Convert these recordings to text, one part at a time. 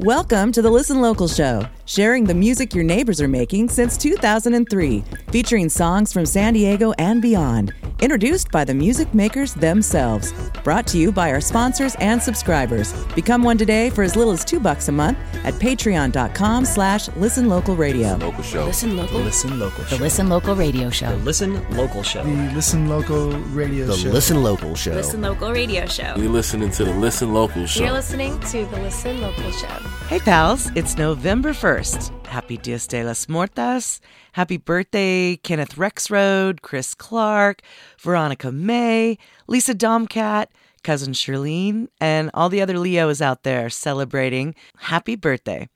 Welcome to the Listen Local Show, sharing the music your neighbors are making since 2003, featuring songs from San Diego and beyond. Introduced by the music makers themselves. Brought to you by our sponsors and subscribers. Become one today for as little as two bucks a month at patreon.com slash listen local radio. Local show. Listen local. Listen Local The Listen Local Radio Show. The Listen Local Show. The Listen Local Radio The Show. Listen Local Show. Listen Local Radio Show. We listening to the Listen Local show. You're listening to the Listen Local Show. Hey pals, it's November 1st. Happy Dias de las Muertas. Happy birthday, Kenneth Rexroad, Chris Clark, Veronica May, Lisa Domcat, cousin Shirlene, and all the other Leos out there celebrating. Happy birthday.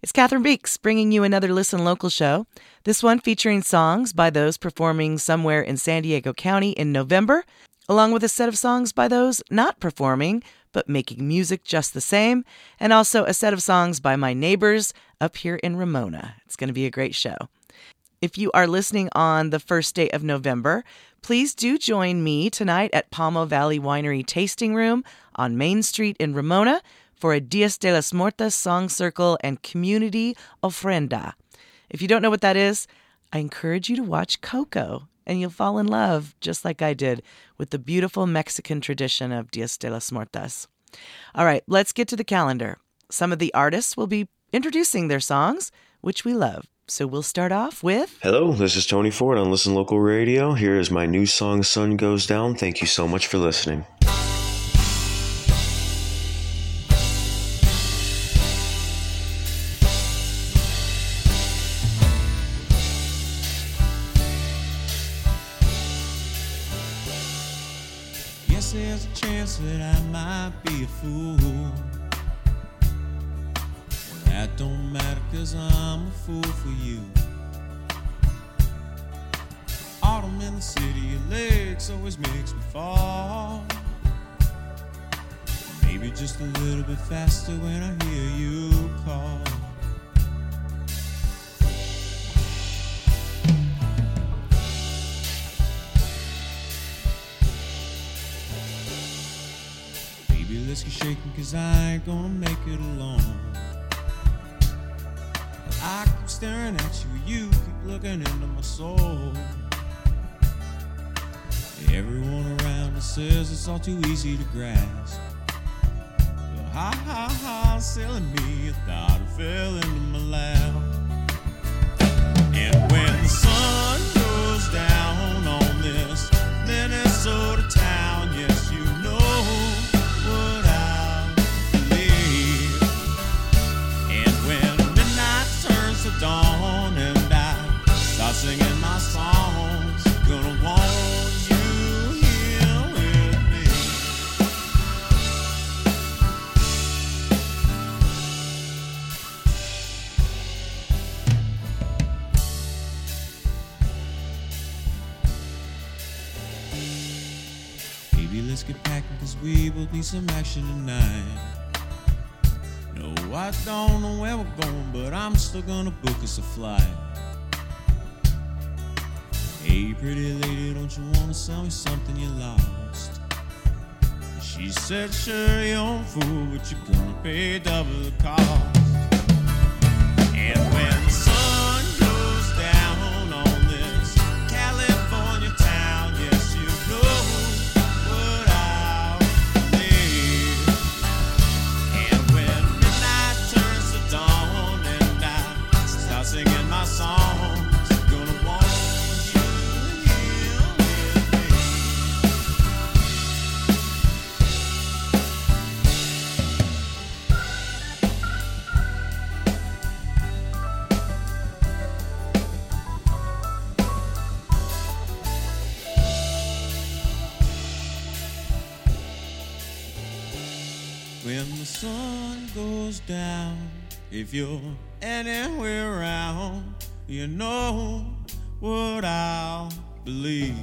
It's Cathryn Beeks bringing you another Listen Local show. This one featuring songs by those performing somewhere in San Diego County in November, along with a set of songs by those not performing but making music just the same, and also a set of songs by my neighbors up here in Ramona. It's going to be a great show. If you are listening on the first day of November, please do join me tonight at Pamo Valley Winery Tasting Room on Main Street in Ramona for a Dias de las Muertas song circle and community ofrenda. If you don't know what that is, I encourage you to watch Coco and you'll fall in love, just like I did, with the beautiful Mexican tradition of Dias de las Muertas. All right, let's get to the calendar. Some of the artists will be introducing their songs, which we love. So we'll start off with Hello, this is Tony Ford on Listen Local Radio. Here is my new song, Sun Goes Down. Thank you so much for listening. Fool. That don't matter, cause I'm a fool for you. Autumn in the city of lakes always makes me fall. Maybe just a little bit faster when I hear you call. Let's get shaking, cause I ain't gonna make it alone. I keep staring at you, you keep looking into my soul. Everyone around us says it's all too easy to grasp. But ha ha ha, selling me a thought it fell into my lap. And when the sun goes down on this Minnesota get packing cause we both need some action tonight. No, I don't know where we're going, but I'm still gonna book us a flight. Hey, pretty lady, don't you wanna sell me something you lost? She said, sure, you're a fool, but you're gonna pay double the cost. And when if you're anywhere around, you know what I'll believe.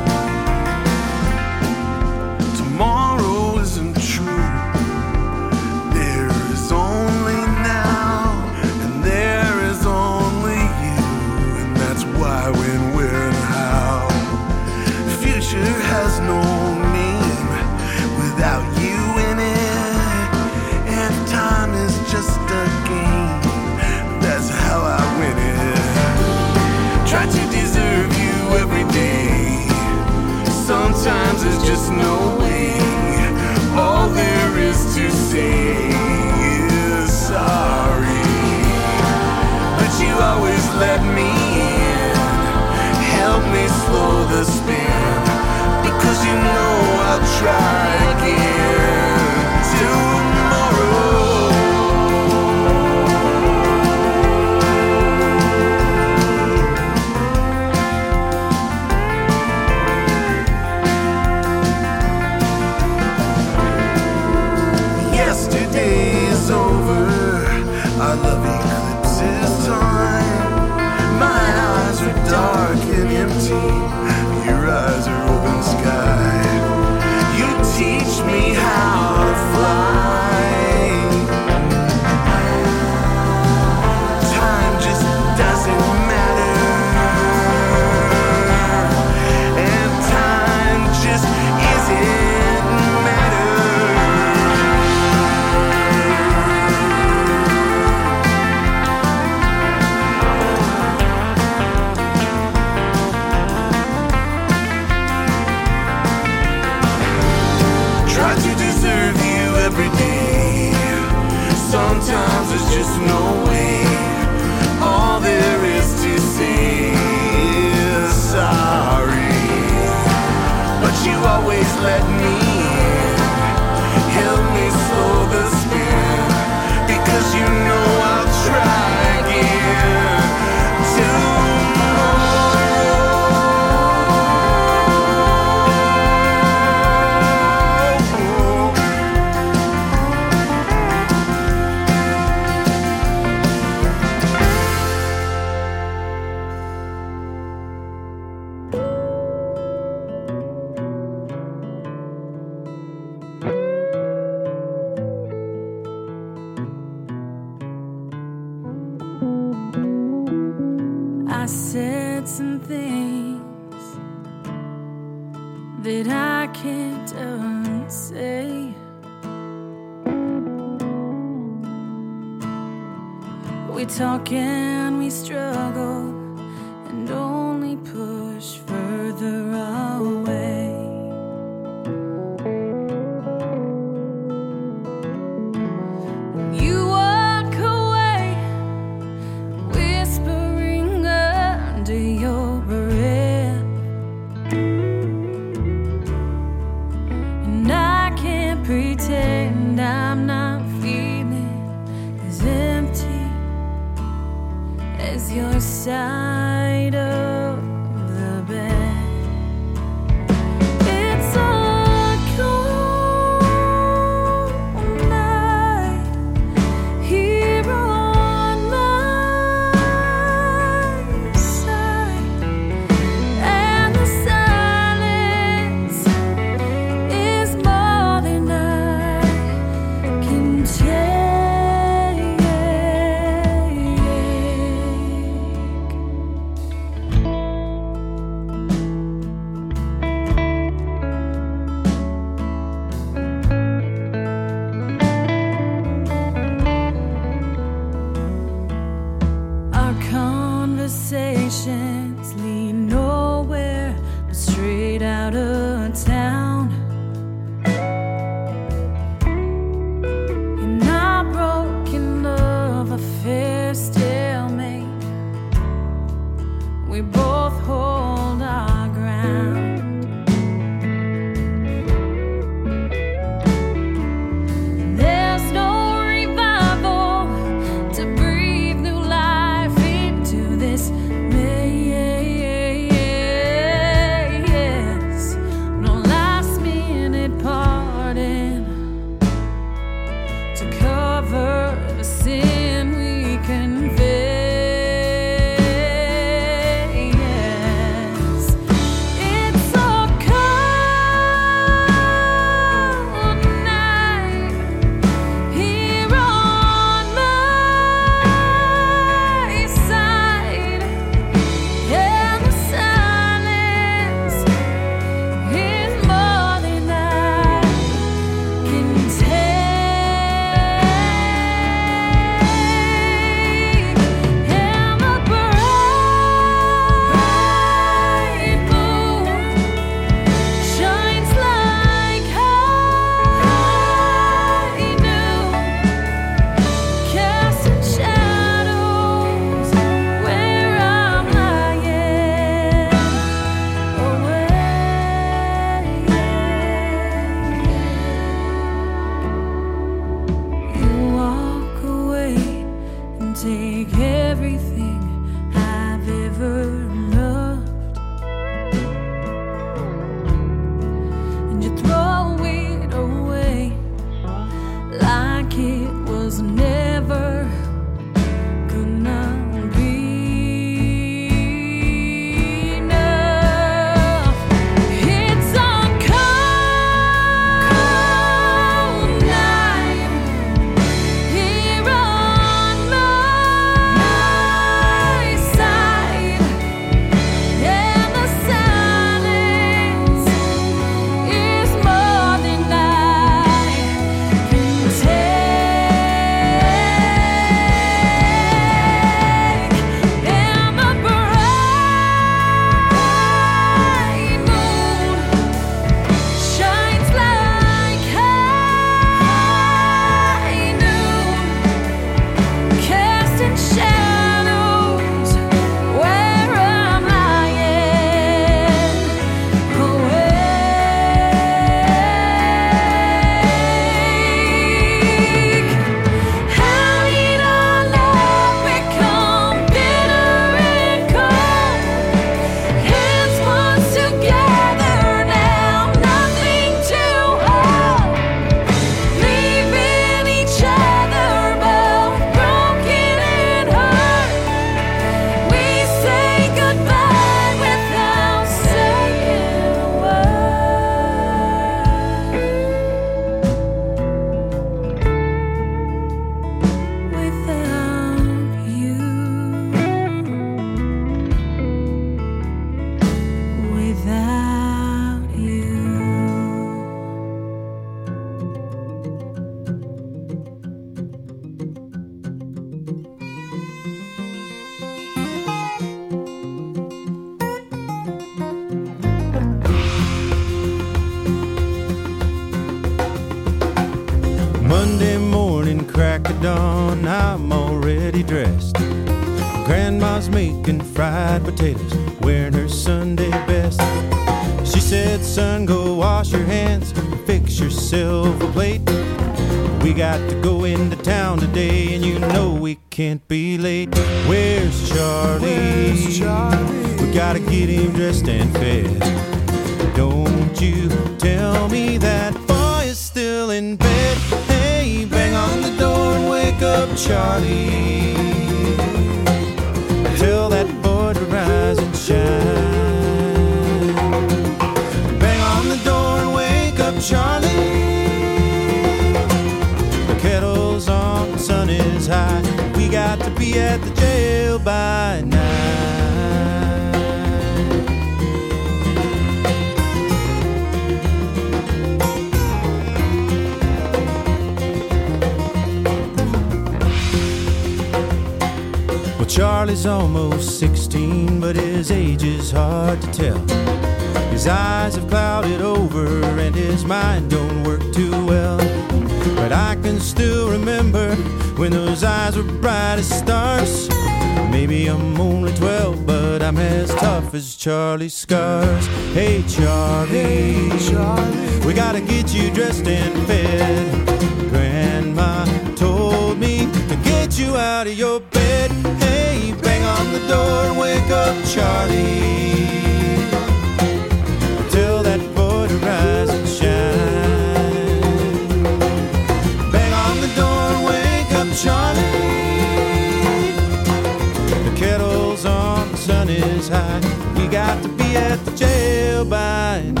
You got to be at the jail by now.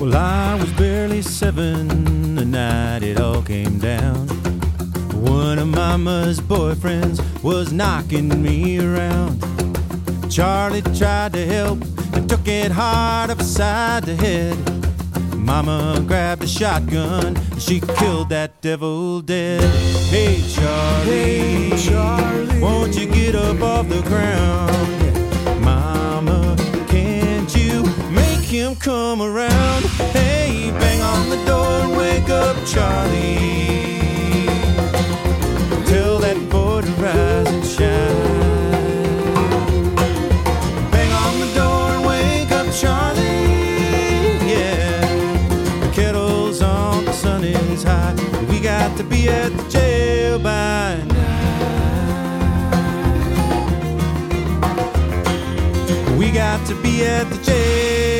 Well, I was barely seven the night it all came down. One of Mama's boyfriends was knocking me around. Charlie tried to help and took it hard upside the head. Mama grabbed a shotgun and she killed that devil dead. Hey Charlie, hey Charlie, won't you get up off the ground? Mama, can't you make him come around? Hey, bang on the door wake up Charlie. to be at the jail by now. We got to be at the jail.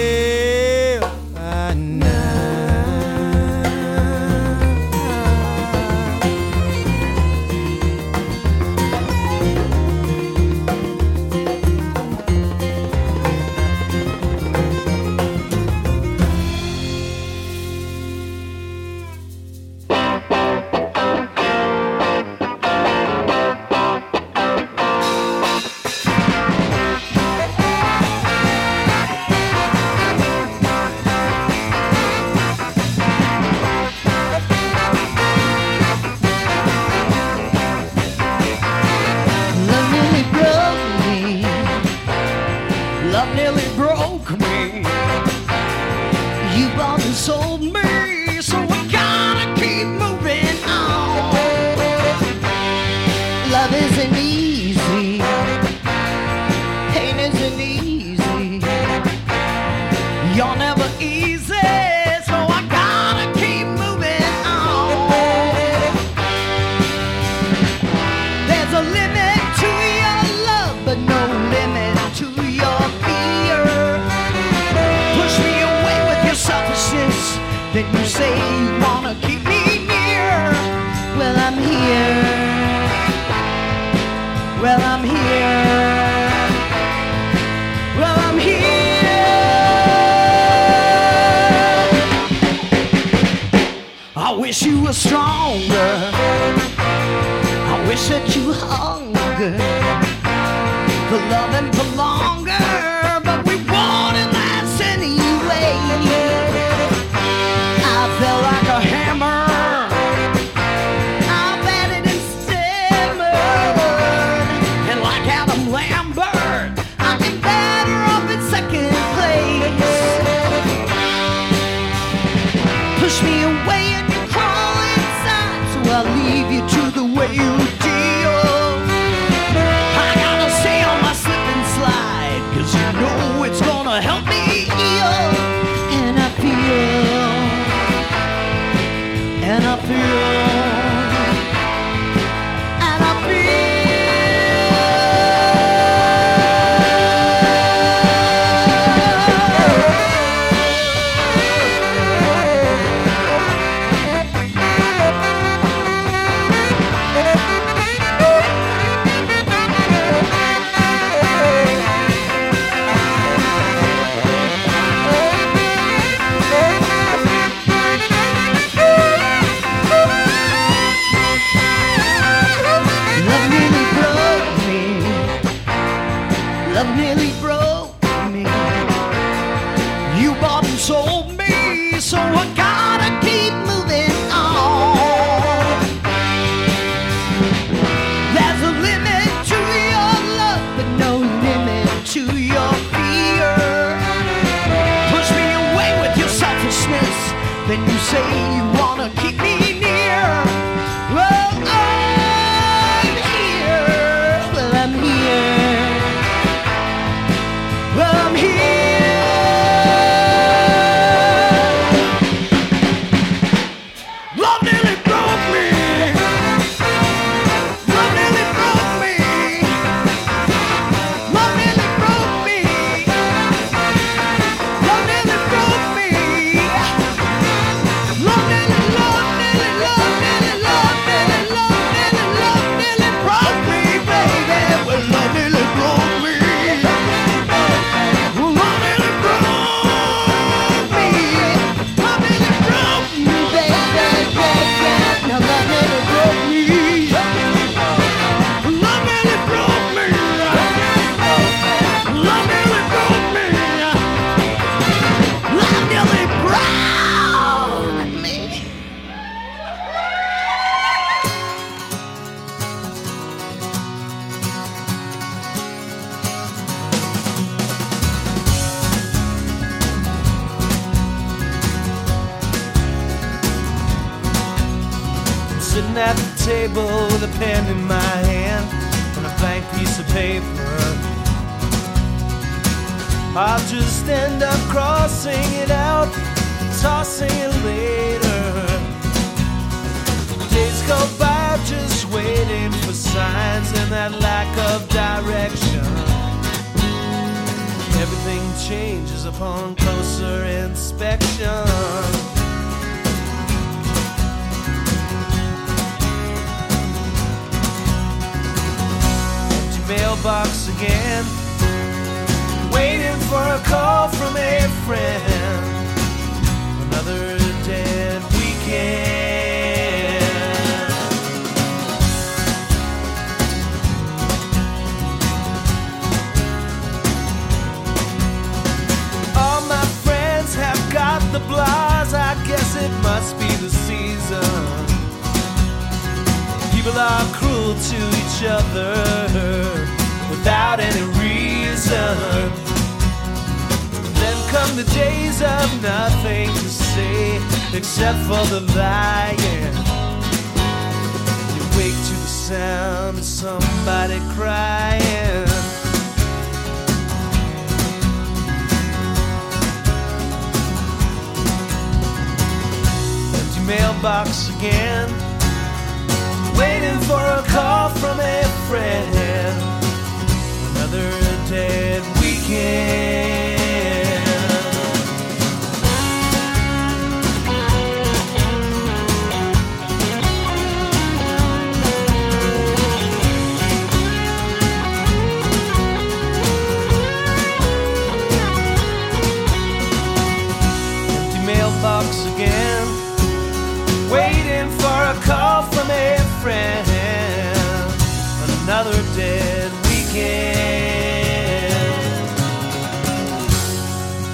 Another dead weekend.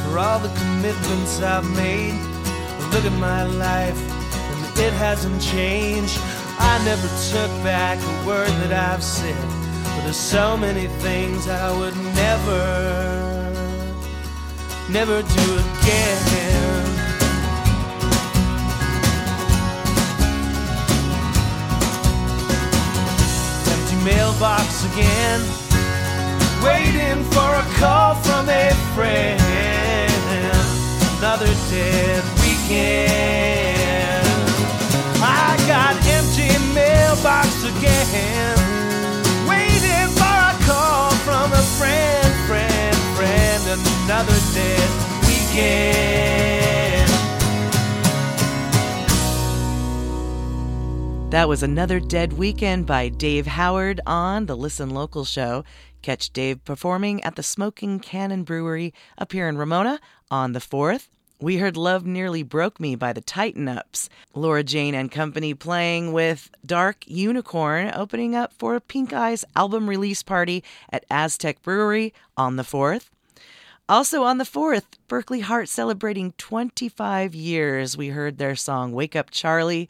For all the commitments I've made, look at my life, and it hasn't changed. I never took back a word that I've said, but there's so many things I would never, never do again. Mailbox again. Waiting for a call from a friend. Another dead weekend. I got empty mailbox again. Waiting for a call from a friend, friend, friend. Another dead weekend. That was another Dead Weekend by Dave Howard on the Listen Local show. Catch Dave performing at the Smoking Cannon Brewery up here in Ramona on the 4th. We heard Love Nearly Broke Me by the Tighten Ups. Laura Jane and Company playing with Dark Unicorn, opening up for Pink Eyes album release party at Aztec Brewery on the 4th. Also on the 4th, Berkley Hart celebrating 25 years. We heard their song Wake Up Charlie.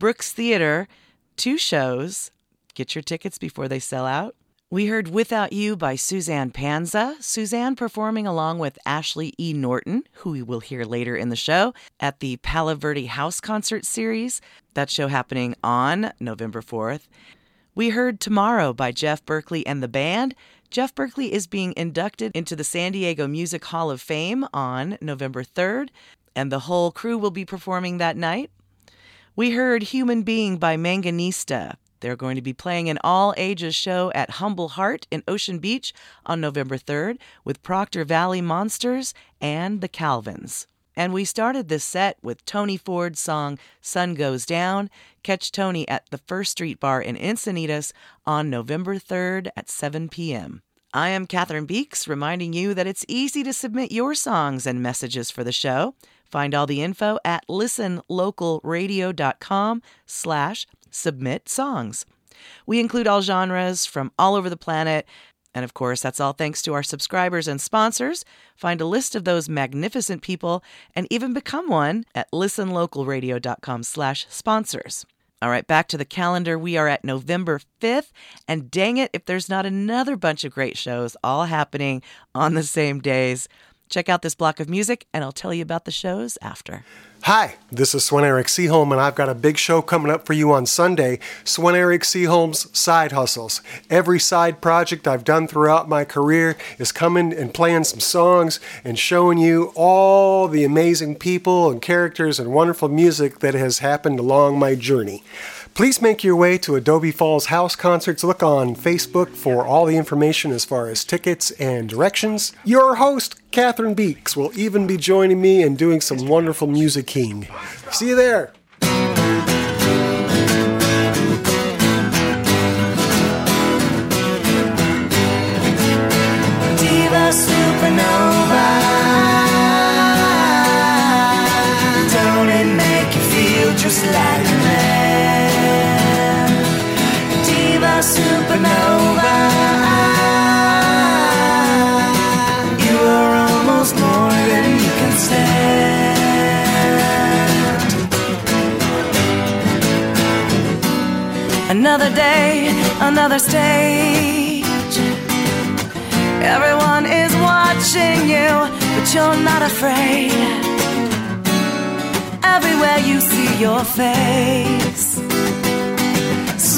Brooks Theater, two shows. Get your tickets before they sell out. We heard Without You by Suzanne Panza. Suzanne performing along with Ashley E. Norton, who we will hear later in the show, at the Palo Verde House Concert Series. That show happening on November 4th. We heard Tomorrow by Jeff Berkley and the band. Jeff Berkley is being inducted into the San Diego Music Hall of Fame on November 3rd, and the whole crew will be performing that night. We heard Human Being by Manganista. They're going to be playing an all ages show at Humble Heart in Ocean Beach on November 3rd with Proctor Valley Monsters and the Calvins. And we started this set with Tony Ford's song Sun Goes Down. Catch Tony at the First Street Bar in Encinitas on November 3rd at 7 p.m. I am Cathryn Beeks, reminding you that it's easy to submit your songs and messages for the show. Find all the info at listenlocalradio.com slash submit songs. We include all genres from all over the planet. And of course, that's all thanks to our subscribers and sponsors. Find a list of those magnificent people and even become one at listenlocalradio.com slash sponsors. All right, back to the calendar. We are at November 5th. And dang it, if there's not another bunch of great shows all happening on the same days. Check out this block of music, and I'll tell you about the shows after. Hi, this is Sven-Erik Seaholm, and I've got a big show coming up for you on Sunday Sven-Erik Seaholm's Side Hustles. Every side project I've done throughout my career is coming and playing some songs and showing you all the amazing people and characters and wonderful music that has happened along my journey. Please make your way to Adobe Falls House Concerts. Look on Facebook for all the information as far as tickets and directions. Your host, Cathryn Beeks, will even be joining me and doing some wonderful musicking. See you there. Diva supernova. Don't it make you feel just like a man? Supernova. You are almost more than you can stand. Another day, another stage. Everyone is watching you, but you're not afraid. Everywhere you see your face.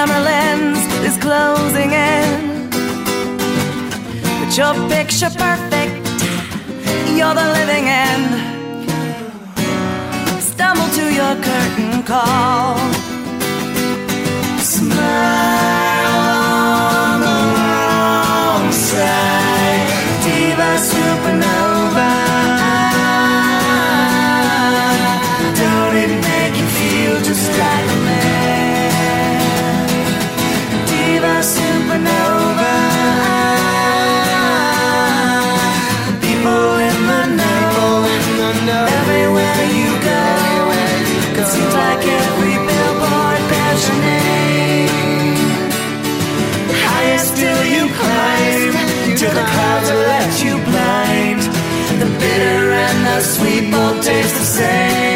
camera lens is closing in. But your picture perfect. You're the living end. Stumble to your curtain call. To the clouds that let you blind. The bitter and the sweet both taste the same.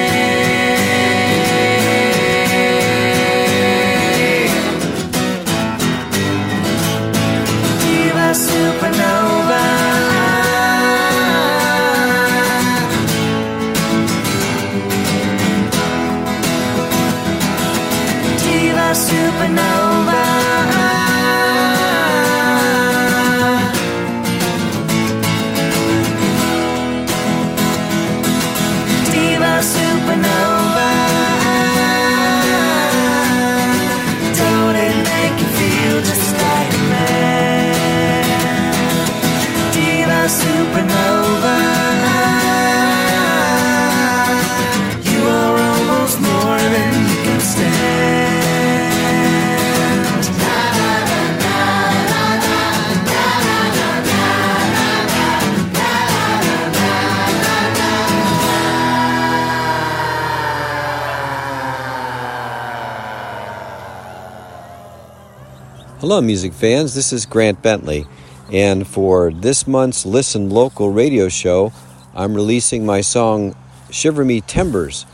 Hello, music fans. This is Grant Bentley. And for this month's Listen Local radio show, I'm releasing my song Shiver Me Timbers,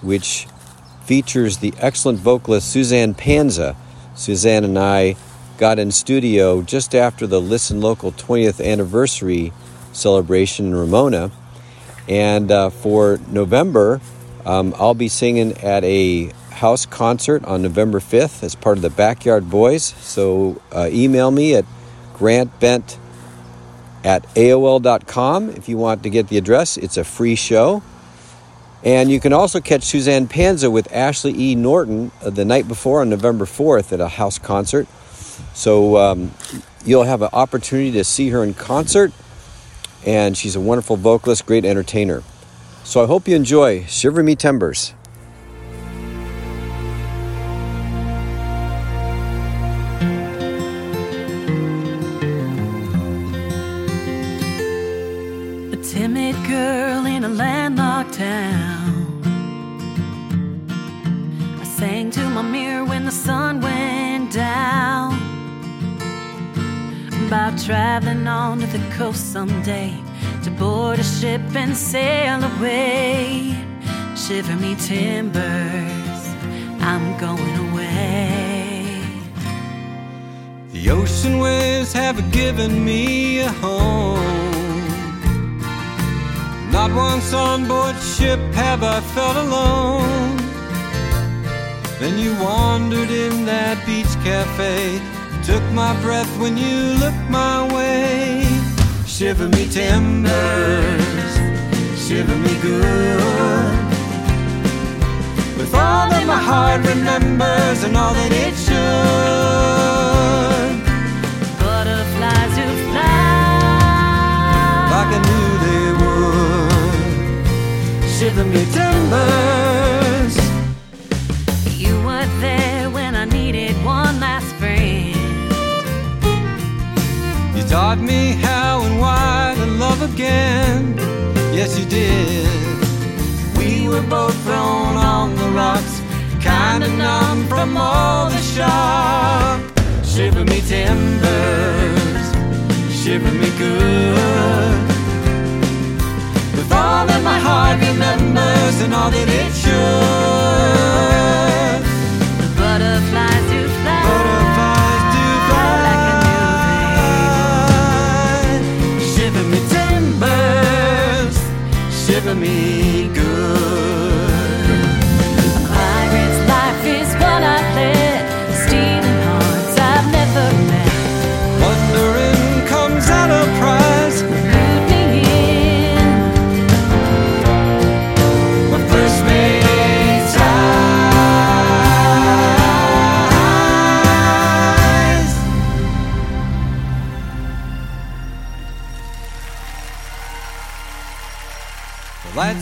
which features the excellent vocalist Suzanne Panza. Suzanne and I got in studio just after the Listen Local 20th anniversary celebration in Ramona. And uh, for November, um, I'll be singing at a house concert on November 5th as part of the Backyard Boys. So uh, email me at grantbent at AOL.com if you want to get the address. It's a free show. And you can also catch Suzanne Panza with Ashley E. Norton uh, the night before on November 4th at a house concert. So um, you'll have an opportunity to see her in concert. And she's a wonderful vocalist, great entertainer. So I hope you enjoy Shiver Me Timbers. Town. sang to my mirror when the sun went down. About traveling on to the coast someday to board a ship and sail away. Shiver me timbers, I'm going away. The ocean waves have given me a home. Not once on board ship have I felt alone. Then you wandered in that beach cafe, took my breath when you looked my way. Shiver me timbers, shiver me good. With all that my heart remembers and all that it should. Shiver me timbers. You were there when I needed one last friend. You taught me how and why to love again. Yes, you did. We were both thrown on the rocks, kinda numb from all the shock. Shiver me timbers, shiver me good. All that my heart remembers and all that it should. The butterflies do fly. Butterflies do fly. Shiver me timbers, shiver me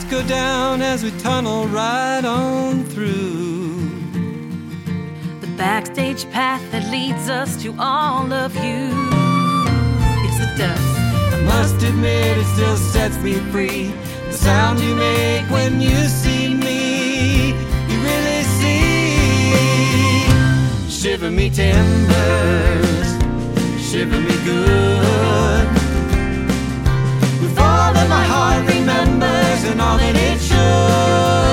go down as we tunnel right on through. The backstage path that leads us to all of you. Yes, it does. I must admit, it still sets me free. The sound you make when you see me, you really see. Shiver me timbers, shiver me good. With all that my heart remembers and all that it should.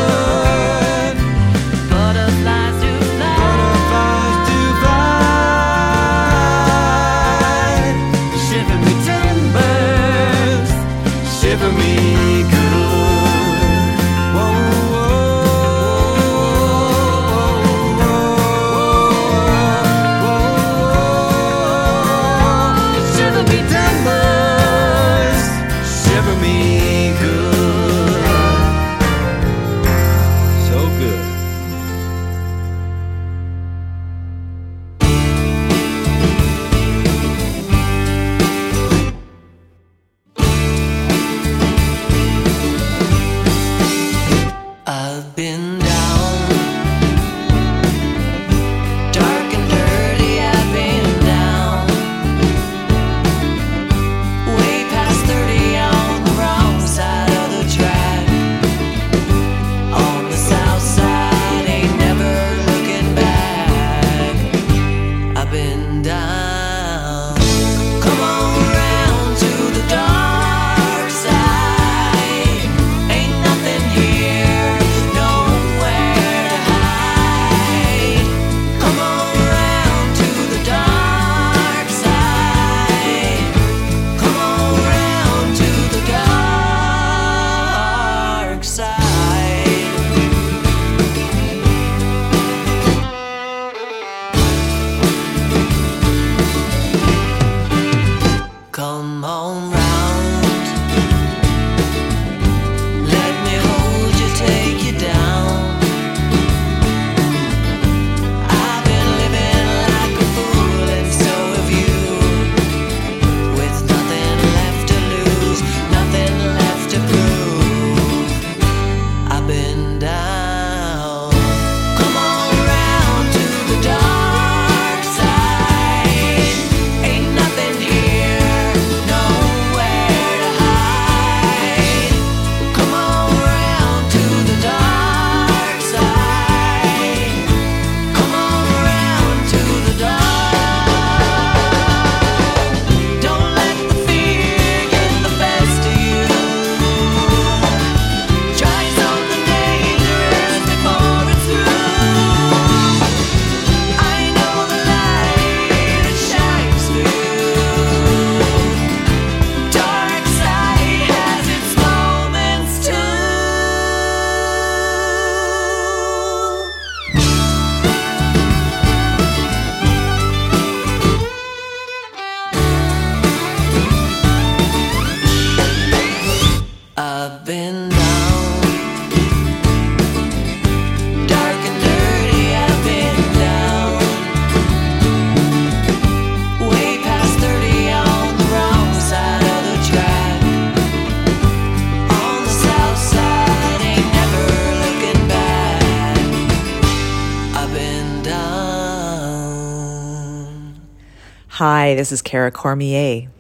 This is Kara Cormier.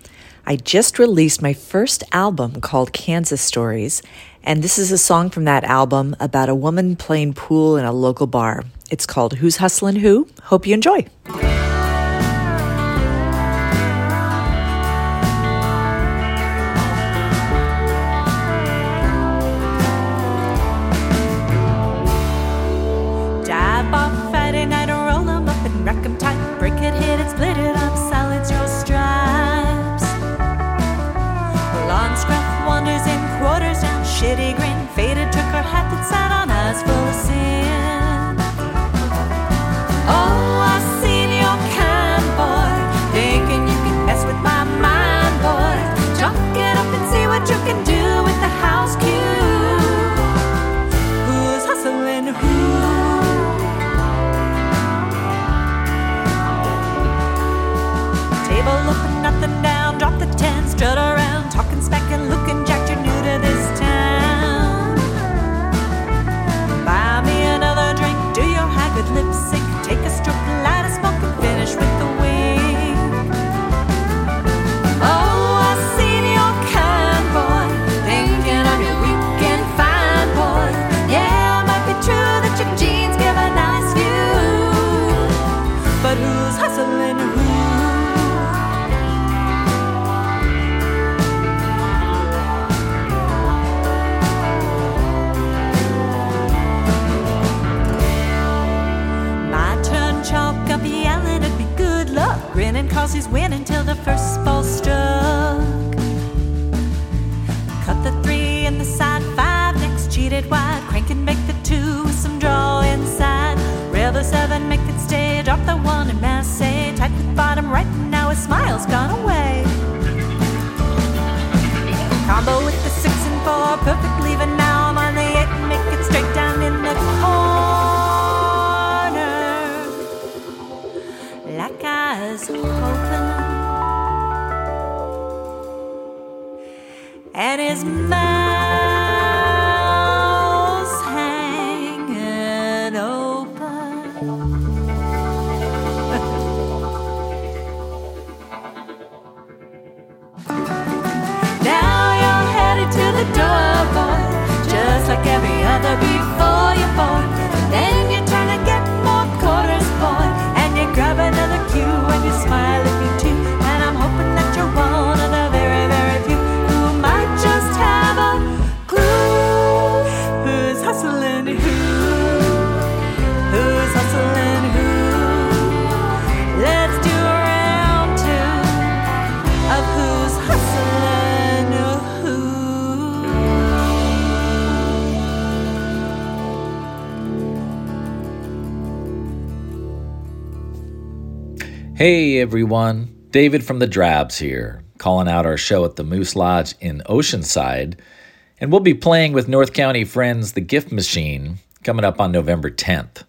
I just released my first album called Kansas Stories, and this is a song from that album about a woman playing pool in a local bar. It's called Who's Hustlin' Who? Hope you enjoy. Jedi is winning. everyone. David from the Drabs here, calling out our show at the Moose Lodge in Oceanside. And we'll be playing with North County friends The Gift Machine coming up on November 10th.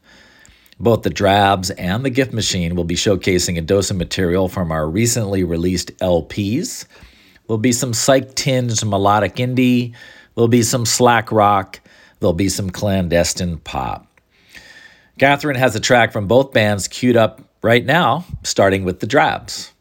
Both the Drabs and The Gift Machine will be showcasing a dose of material from our recently released LPs. There'll be some psych tinged melodic indie, there'll be some slack rock, there'll be some clandestine pop. Cathryn has a track from both bands queued up right now, starting with the drabs.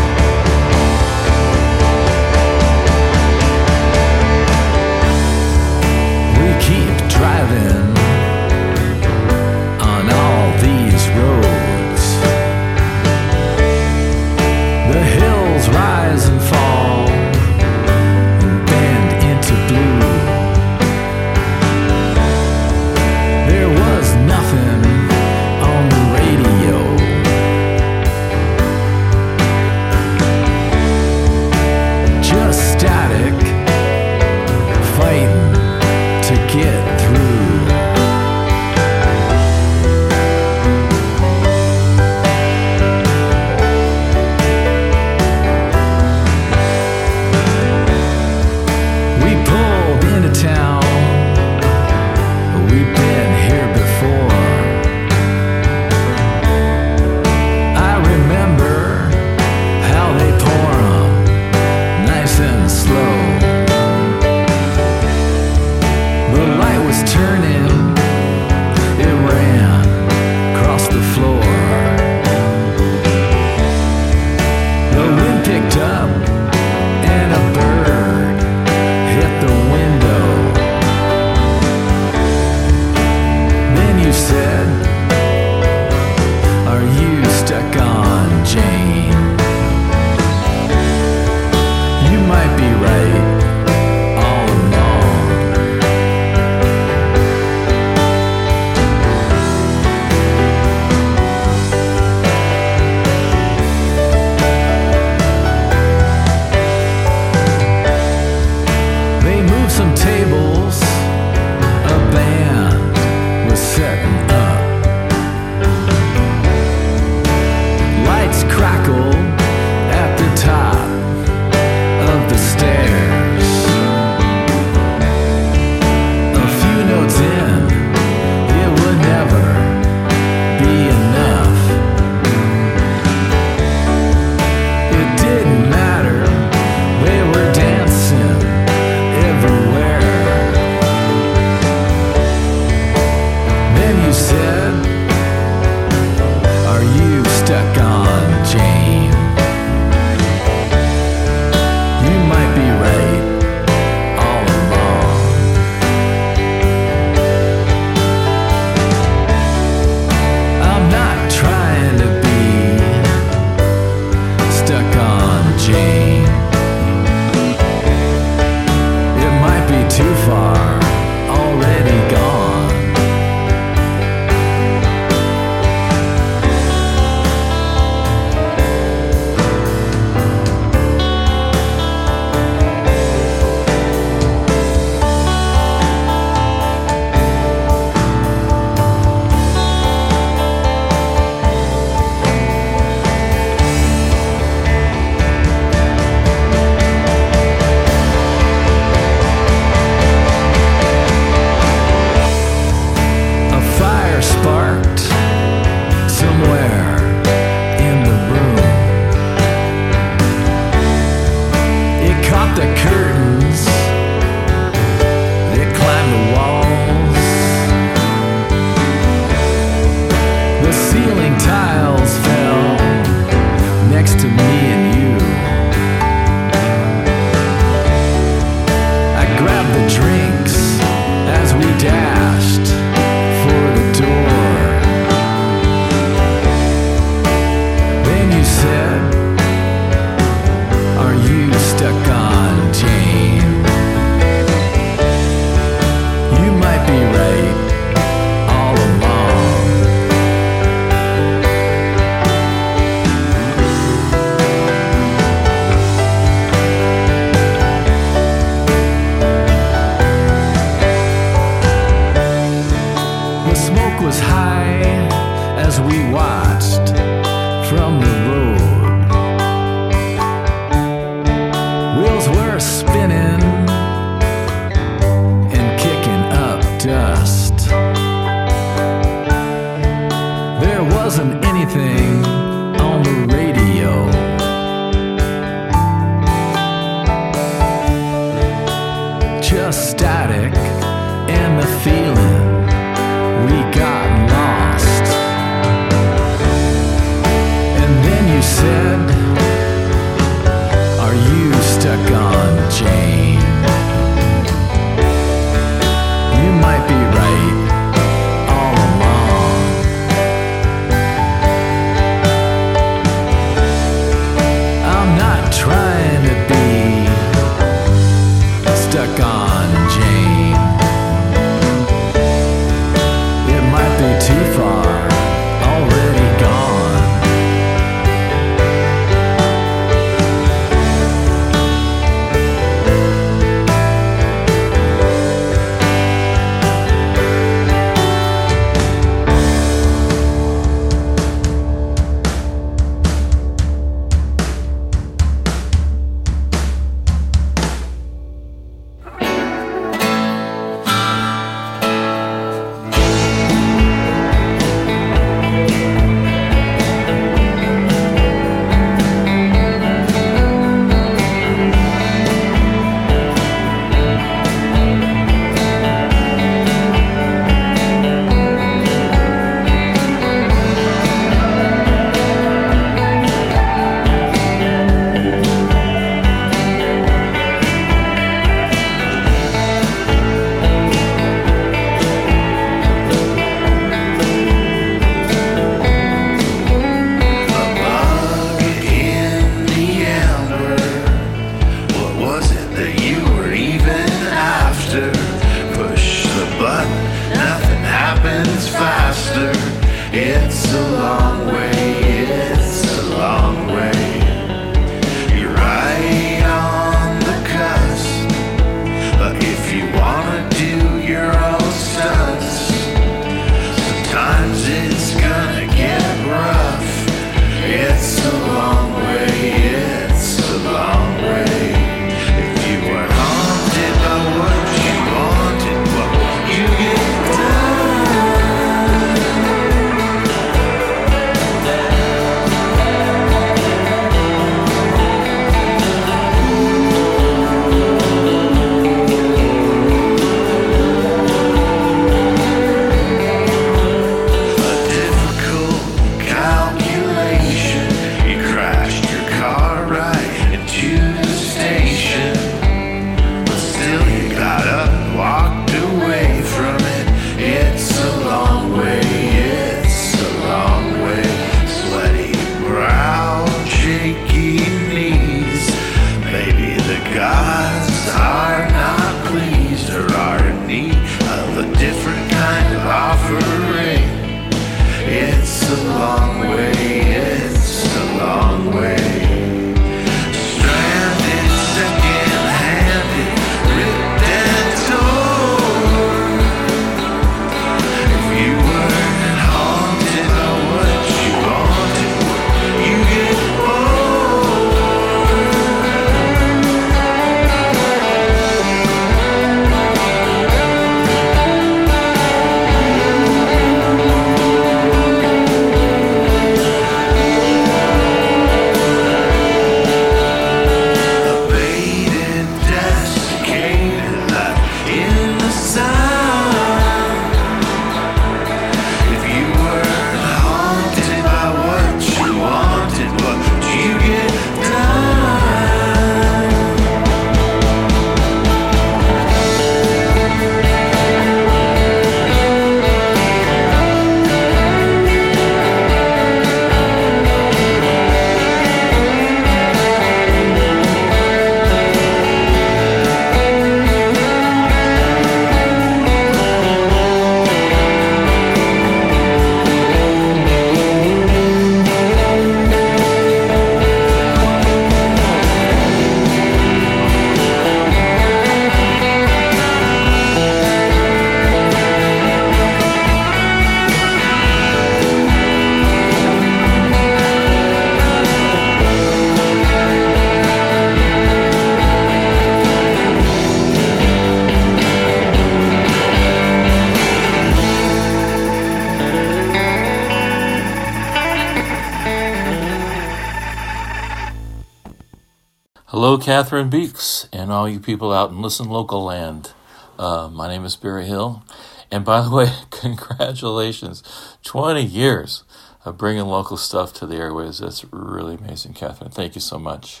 Cathryn Beeks and all you people out in Listen Local land. Uh, my name is Barry Hill. And by the way, congratulations. 20 years of bringing local stuff to the airways. That's really amazing, Cathryn. Thank you so much.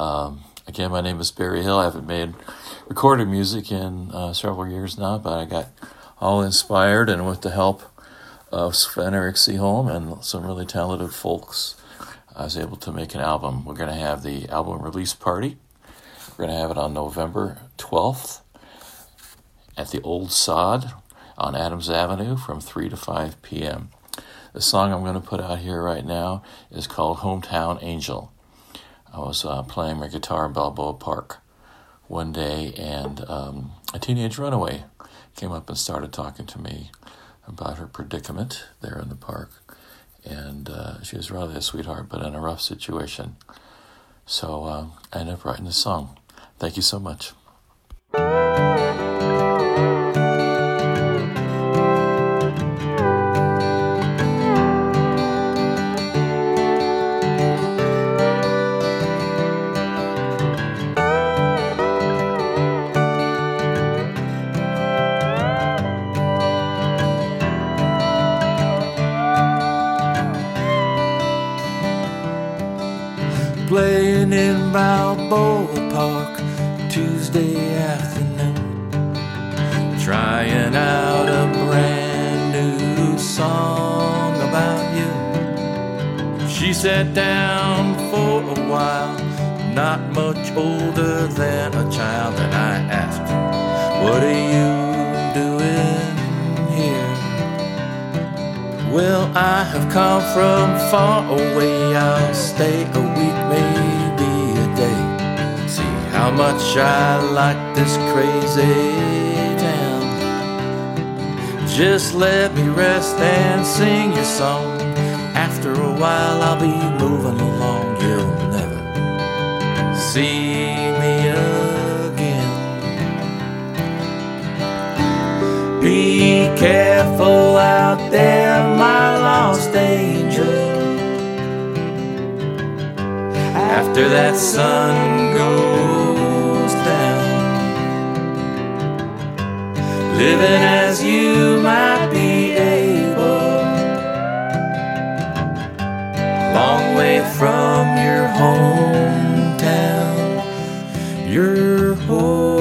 Um, again, my name is Barry Hill. I haven't made recorded music in uh, several years now, but I got all inspired and with the help of Sven-Erik Seaholm and some really talented folks, I was able to make an album. We're going to have the album release party. We're going to have it on November 12th at the Ould Sod on Adams Avenue from 3 to 5 p.m. The song I'm going to put out here right now is called Hometown Angel. I was uh, playing my guitar in Balboa Park one day, and um, a teenage runaway came up and started talking to me about her predicament there in the park. And uh, she was really a sweetheart, but in a rough situation. So uh, I ended up writing this song. Thank you so much. Balboa Park Tuesday afternoon, trying out a brand new song about you. She sat down for a while, not much older than a child, and I asked, What are you doing here? Well, I have come from far away. I'll stay a week, much I like this crazy town. Just let me rest and sing your song. After a while, I'll be moving along. You'll never see me again. Be careful out there, my lost angel. After that sun goes living as you might be able, long way from your hometown, your hometown.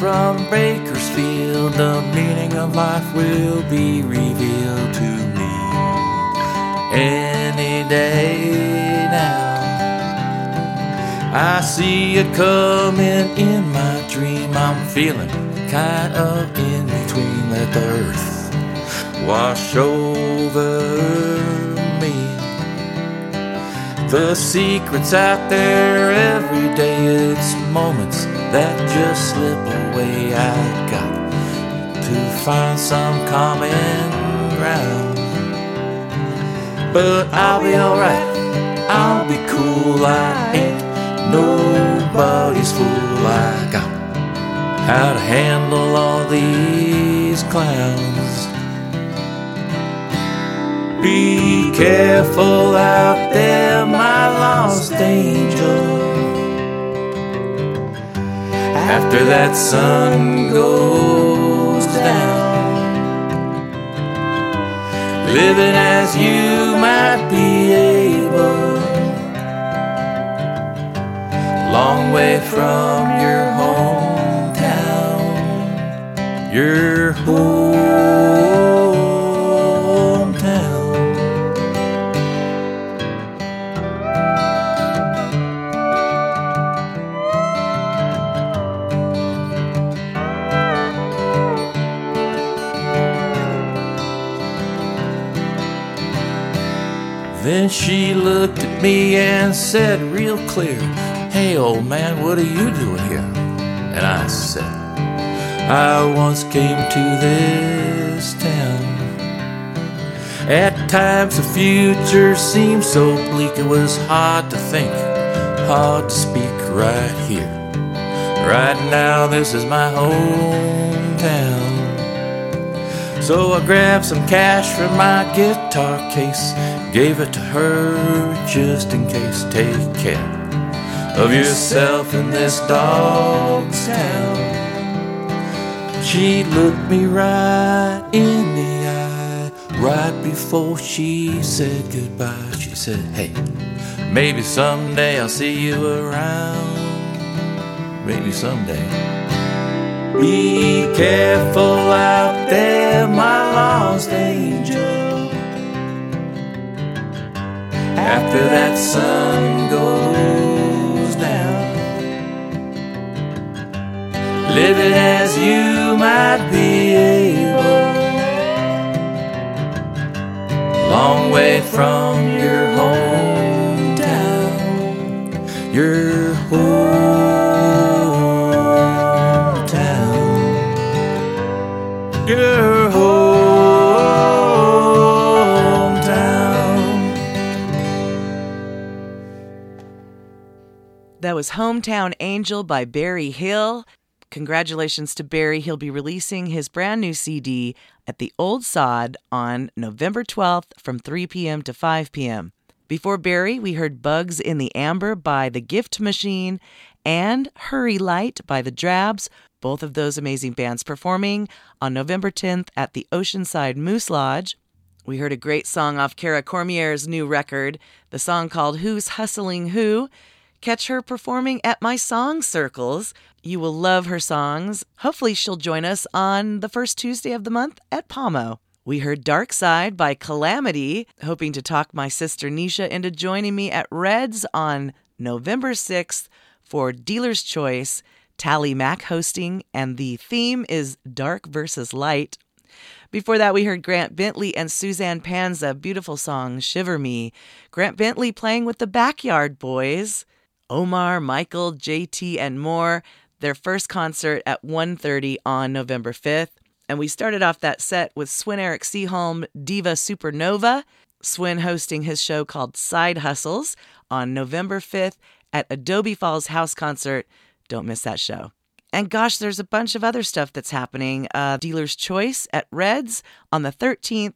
From Bakersfield. The meaning of life will be revealed to me any day now. I see it coming in my dream. I'm feeling kind of in between. Let the earth wash over me. The secret's out there every day. It's moments that just slip away. I got to find some common ground. But I'll be alright. I'll be cool. I ain't nobody's fool. I got how to handle all these clowns. Be careful out there, my lost angel. After that sun goes down, living as you might be able, long way from your hometown, your hometown. She looked at me and said, real clear, Hey, old man, what are you doing here? And I said, I once came to this town At times the future seemed so bleak it was hard to think, hard to speak right here. Right now, this is my hometown. So I grabbed some cash from my guitar case, gave it to her just in case. Take care of yourself in this dog's town. She looked me right in the eye right before she said goodbye. She said, Hey, maybe someday I'll see you around. Maybe someday. Be careful out there, my lost angel. After that sun goes down, live it as you might be able. Long way from your hometown, your hometown, was Hometown Angel by Barry Hill. Congratulations to Barry. He'll be releasing his brand new CD at the Ould Sod on November 12th from 3 p.m. to 5 p.m. Before Barry, we heard Bugs in the Amber by The Gift Machine and Hurry Light by The Drabs, both of those amazing bands performing on November 10th at the Oceanside Moose Lodge. We heard a great song off Cara Cormier's new record, the song called Who's Hustling Who. Catch her performing at my song circles. You will love her songs. Hopefully, she'll join us on the first Tuesday of the month at Pamo. We heard Dark Side by Calamity, hoping to talk my sister Nisha into joining me at Reds on November 6th for Dealer's Choice, Tally Mac hosting, and the theme is Dark versus Light. Before that, we heard Grant Bentley and Suzanne Panza, beautiful song Shiver Me. Grant Bentley playing with the Backyard Boys. Omar, Michael, JT, and more. Their first concert at 1.30 on November 5th. And we started off that set with Sven-Erik Seaholm, Diva Supernova. Sven hosting his show called Side Hustles on November 5th at Adobe Falls House Concert. Don't miss that show. And gosh, there's a bunch of other stuff that's happening. Uh, Dealer's Choice at Reds on the 13th.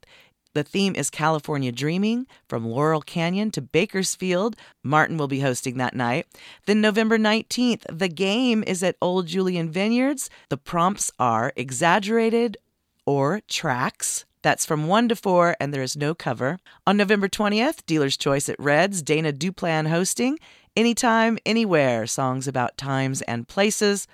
The theme is California Dreaming from Laurel Canyon to Bakersfield. Martin will be hosting that night. Then November 19th, the game is at Old Julian Vineyards. The prompts are exaggerated or tracks. That's from 1 to 4, and there is no cover. On November 20th, Dealer's Choice at Reds, Dana Duplan hosting. Anytime, anywhere, songs about times and places.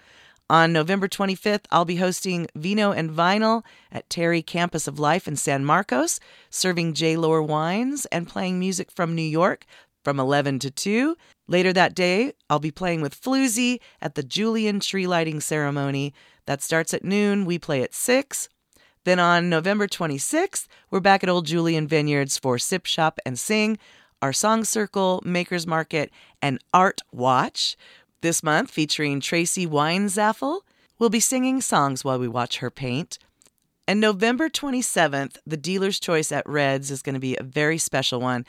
On November 25th, I'll be hosting Vino and Vinyl at Terry Campus of Life in San Marcos, serving J. Lohr wines and playing music from New York from 11 to 2. Later that day, I'll be playing with Floozy at the Julian Tree Lighting Ceremony. That starts at noon. We play at 6. Then on November 26th, we're back at Old Julian Vineyards for Sip Shop and Sing, our Song Circle, Makers Market, and Art Watch. This month, featuring Tracy Weinzaffel, we'll be singing songs while we watch her paint. And November 27th, the dealer's choice at Reds is going to be a very special one.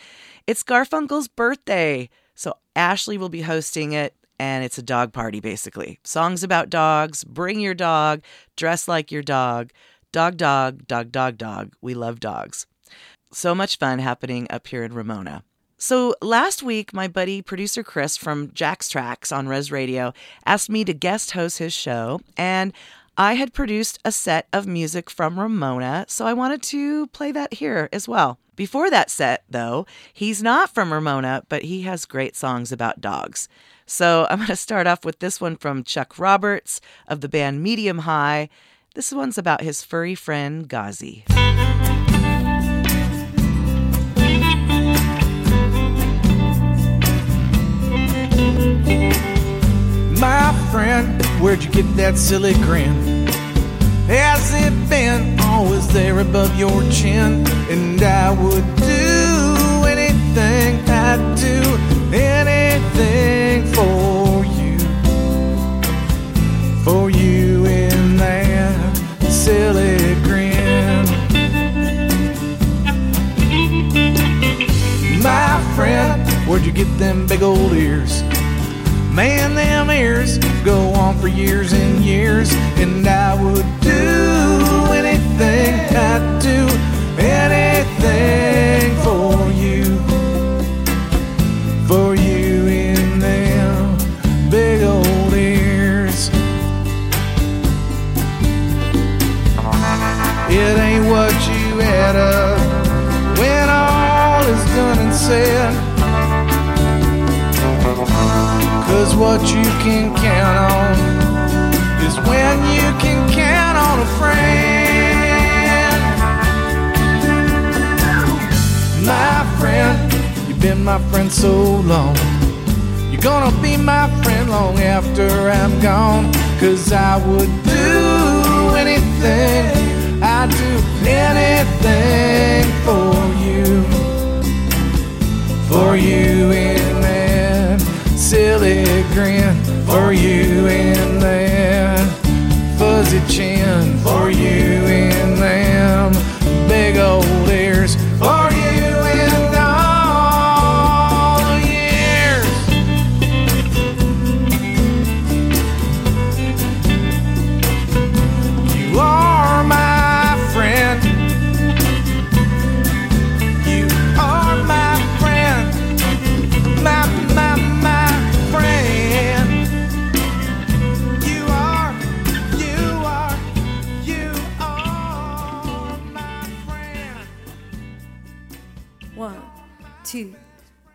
It's Garfunkel's birthday. So Ashley will be hosting it, and it's a dog party basically. Songs about dogs, bring your dog, dress like your dog. Dog, dog, dog, dog, dog. We love dogs. So much fun happening up here in Ramona. So last week, my buddy producer Chris from Jack's Tracks on Res Radio asked me to guest host his show, and I had produced a set of music from Ramona, so I wanted to play that here as well. Before that set, though, he's not from Ramona, but he has great songs about dogs. So I'm going to start off with this one from Chuck Roberts of the band Medium High. This one's about his furry friend Gazi. My friend, where'd you get that silly grin? Has it been always there above your chin? And I would do anything, I'd do anything for you. For you in that silly grin. My friend, where'd you get them big old ears? Man, them ears go on for years and years, and I would do anything, I'd do anything for you, for you in them big old ears. It ain't what you had up when all is done and said. Cause what you can count on is when you can count on a friend. My friend, you've been my friend so long. You're gonna be my friend long after I'm gone. Cause I would do anything, I'd do anything for you. For you silly grin. For you in that fuzzy chin. For you in them big old ears.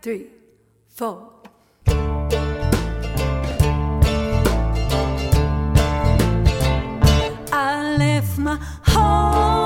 Three, four. I left my heart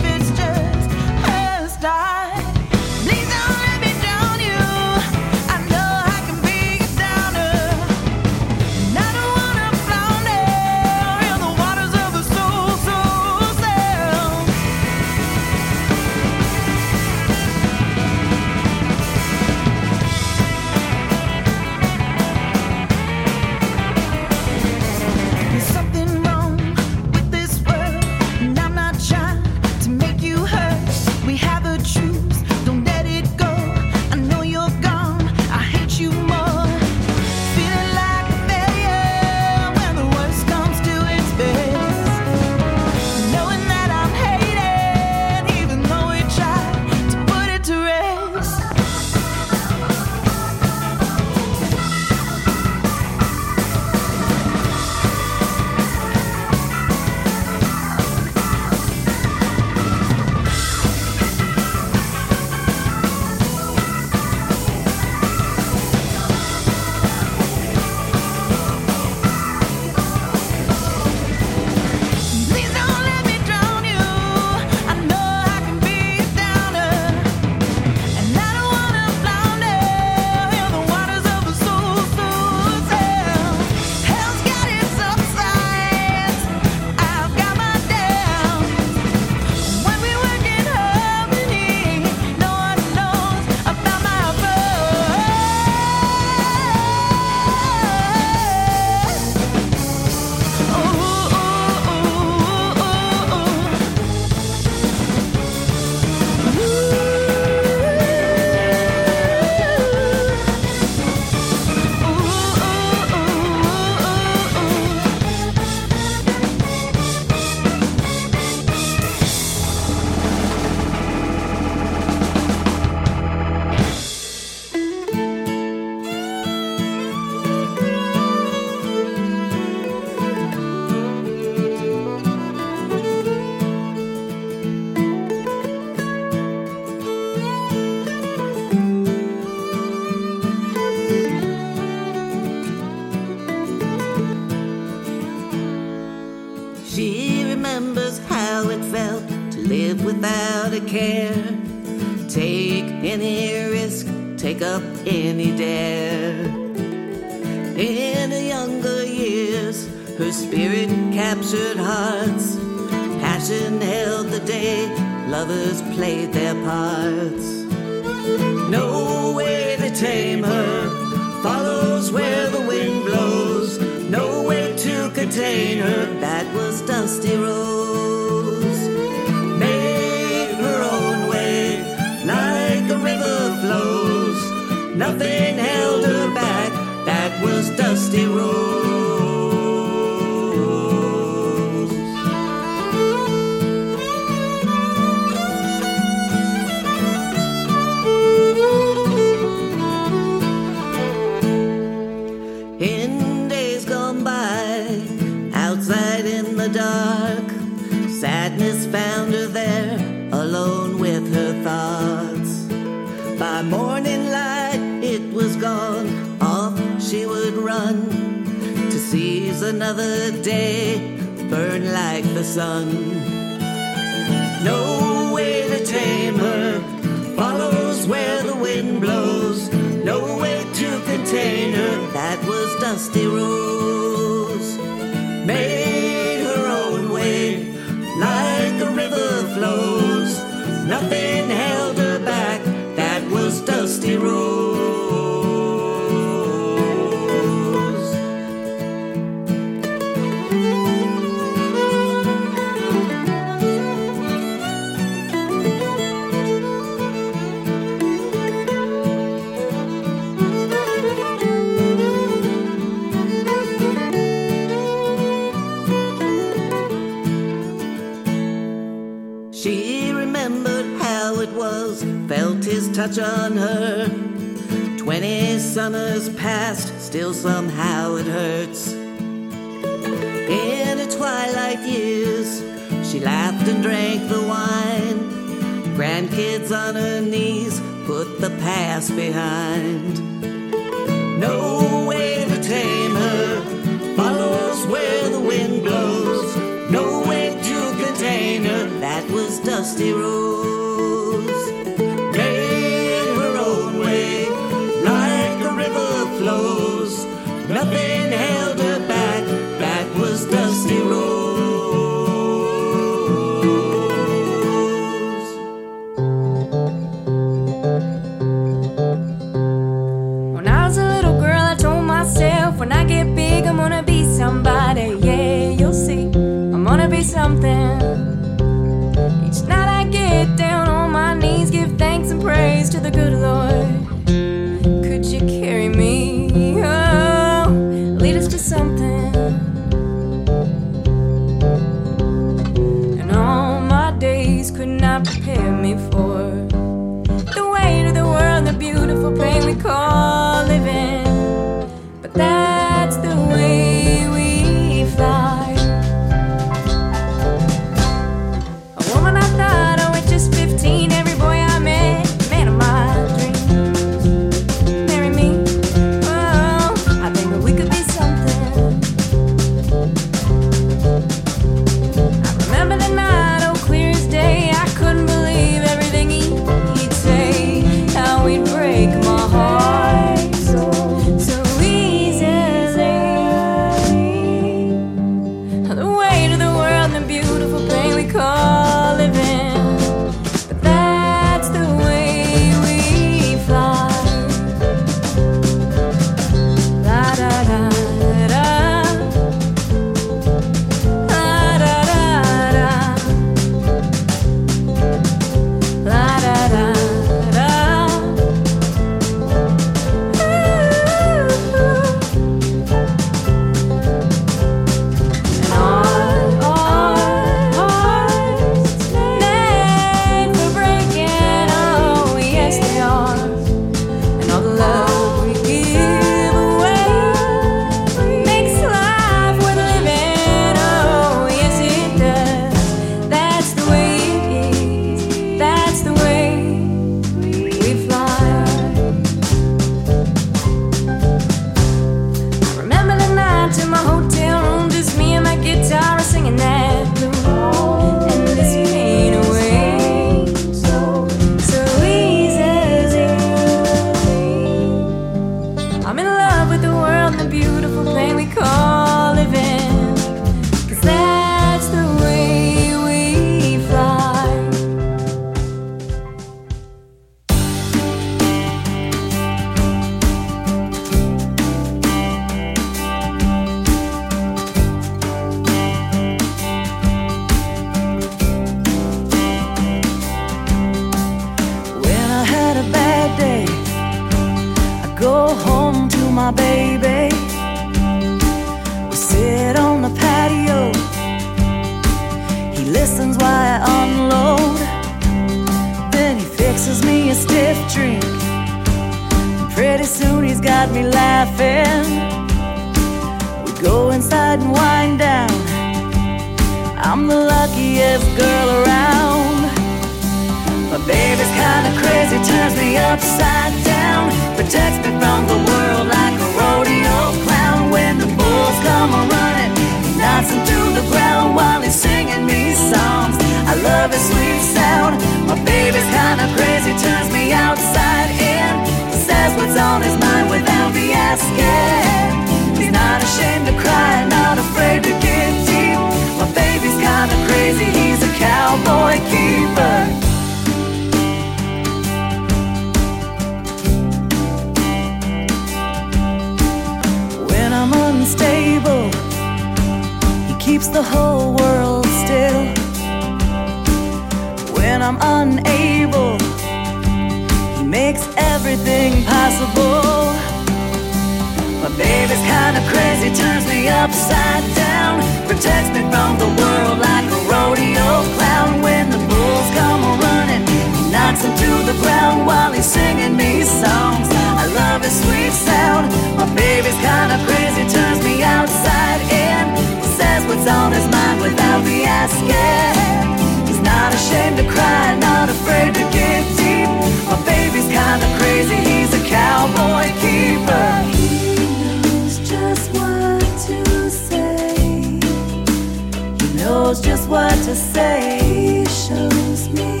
knows just what to say. He shows me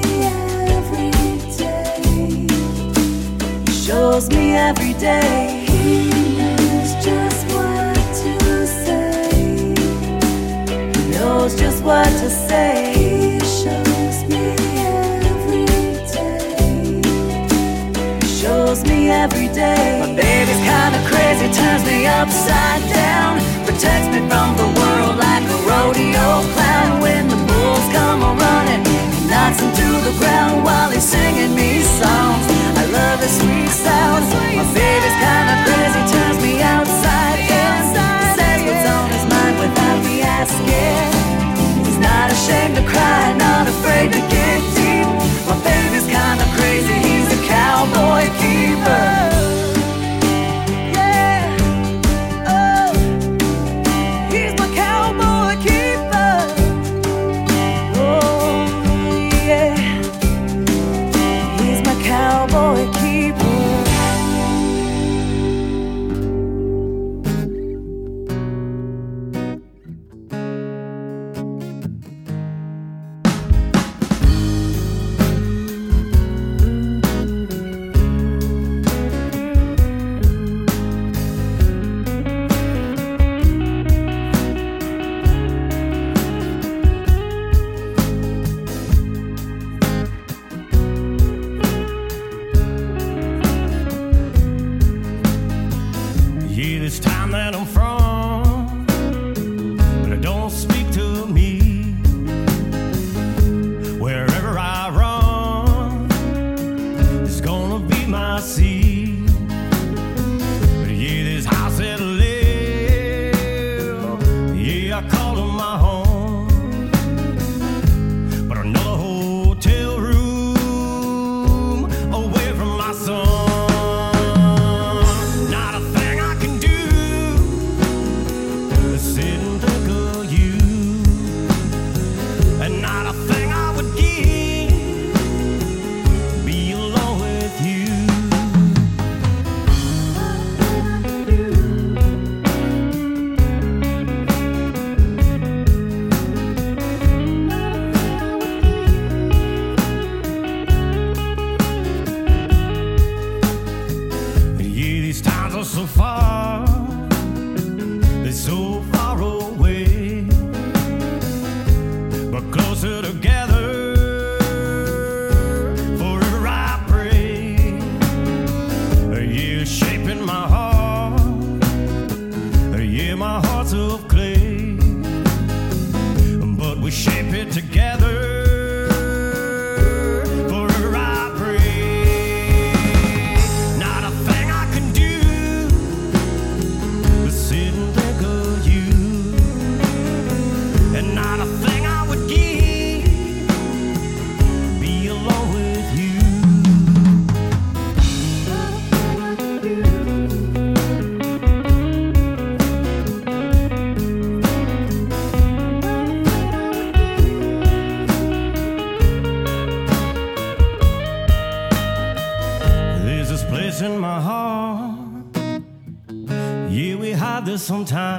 every day. He shows me every day. He knows just what to say. He knows just what to say. He shows me every day. He shows me every day. My baby's kinda crazy, turns me upside down, protects me from the world like old clown when the bulls come a running. He knocks him to the ground while he's singing me songs. I love his sweet sounds. My baby's kinda crazy, turns me outside in. Says what's on his mind without me asking. He's not ashamed to cry, not afraid to get deep. My baby's kinda crazy, he's a cowboy keeper. sometimes.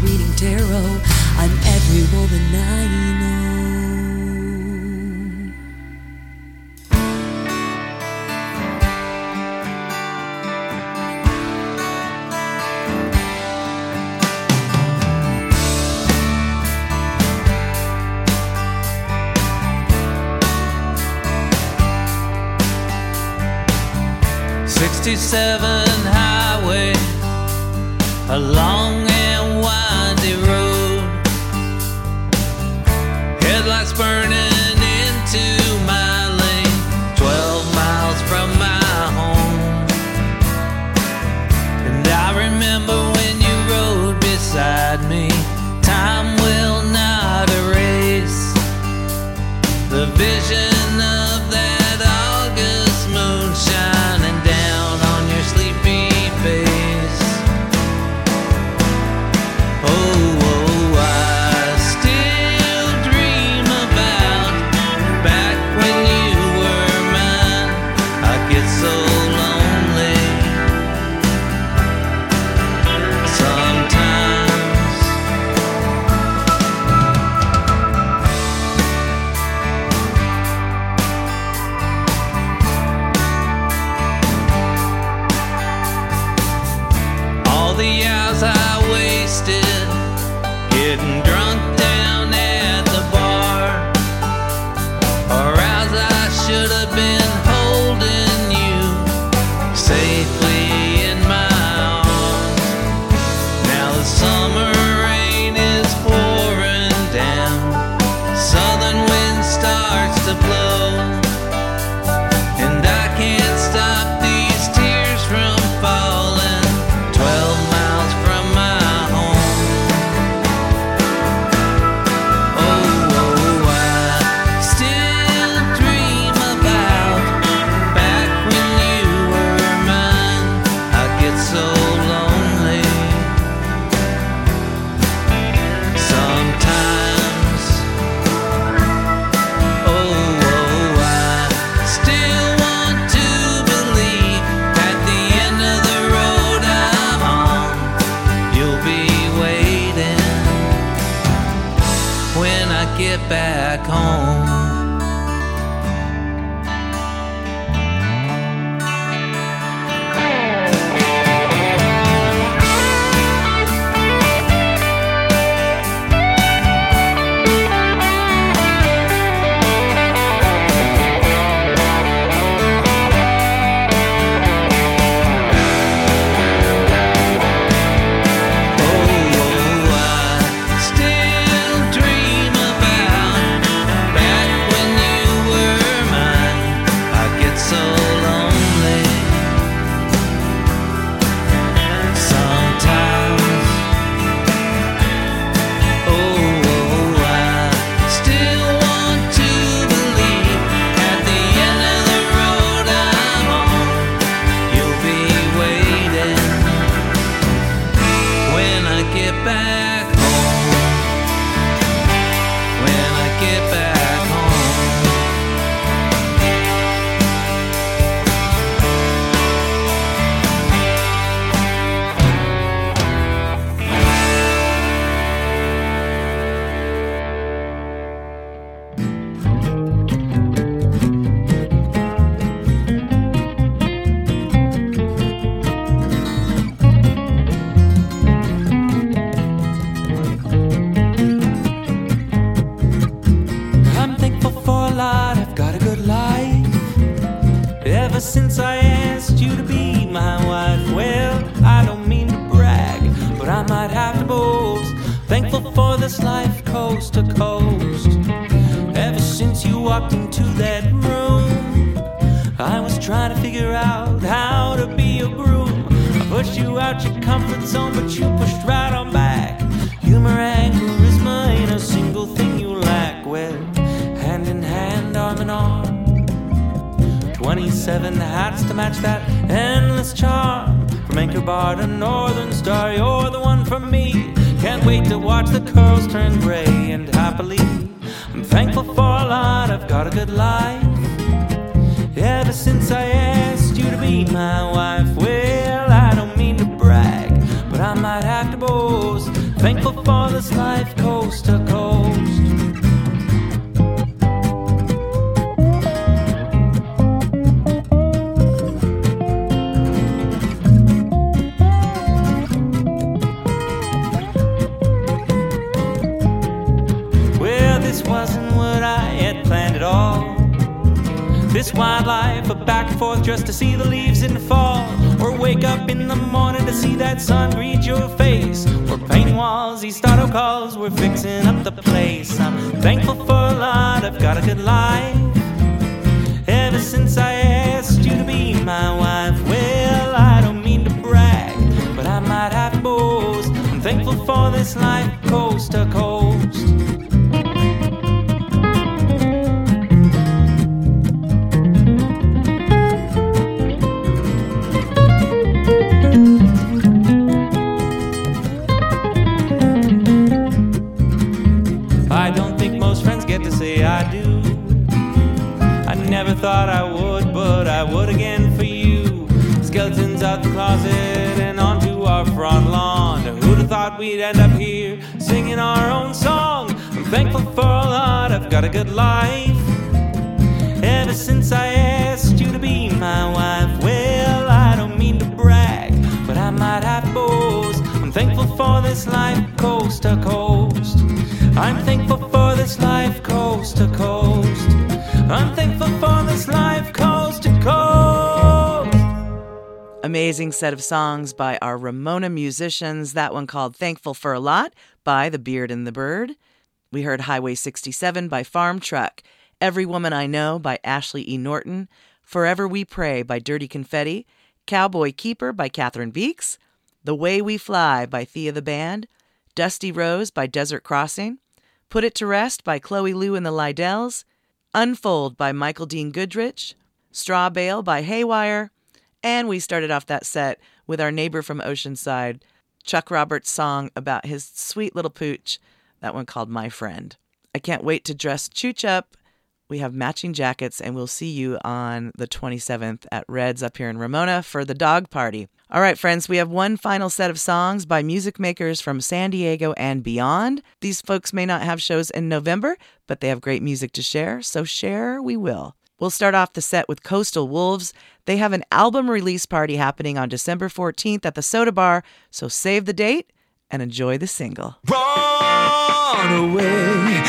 reading tarot on every woman I know. Sixty-seven highway along match that endless charm. From Anchor Bar to Northern Star, you're the one for me. Can't wait to watch the curls turn gray and happily. I'm thankful for a lot, I've got a good life. Ever since I asked you to be my wife, well, I don't mean to brag, but I might have to boast. Thankful for this life. See the leaves in the fall, or wake up in the morning to see that sun set of songs by our Ramona musicians. That one called Thankful for a Lot by The Beard and the Bird. We heard Highway 67 by Farm Truck, Every Woman I Know by Ashley E. Norton, Forever We Pray by Dirty Confetti, Cowboy Keeper by Cathryn Beeks, The Way We Fly by Thea the Band, Dusty Rose by Desert Crossing, Put It to Rest by Chloe Lou and the Lydells, Unfold by Michael Dean Goodrich, Straw Bale by Haywire, and we started off that set with our neighbor from Oceanside, Chuck Roberts' song about his sweet little pooch, that one called My Friend. I can't wait to dress Chooch up. We have matching jackets, and we'll see you on the 27th at Red's up here in Ramona for the dog party. All right, friends, we have one final set of songs by music makers from San Diego and beyond. These folks may not have shows in November, but they have great music to share, so share we will. We'll start off the set with Coastal Wolves. They have an album release party happening on December 14th at the Soda Bar, so save the date and enjoy the single. Run away,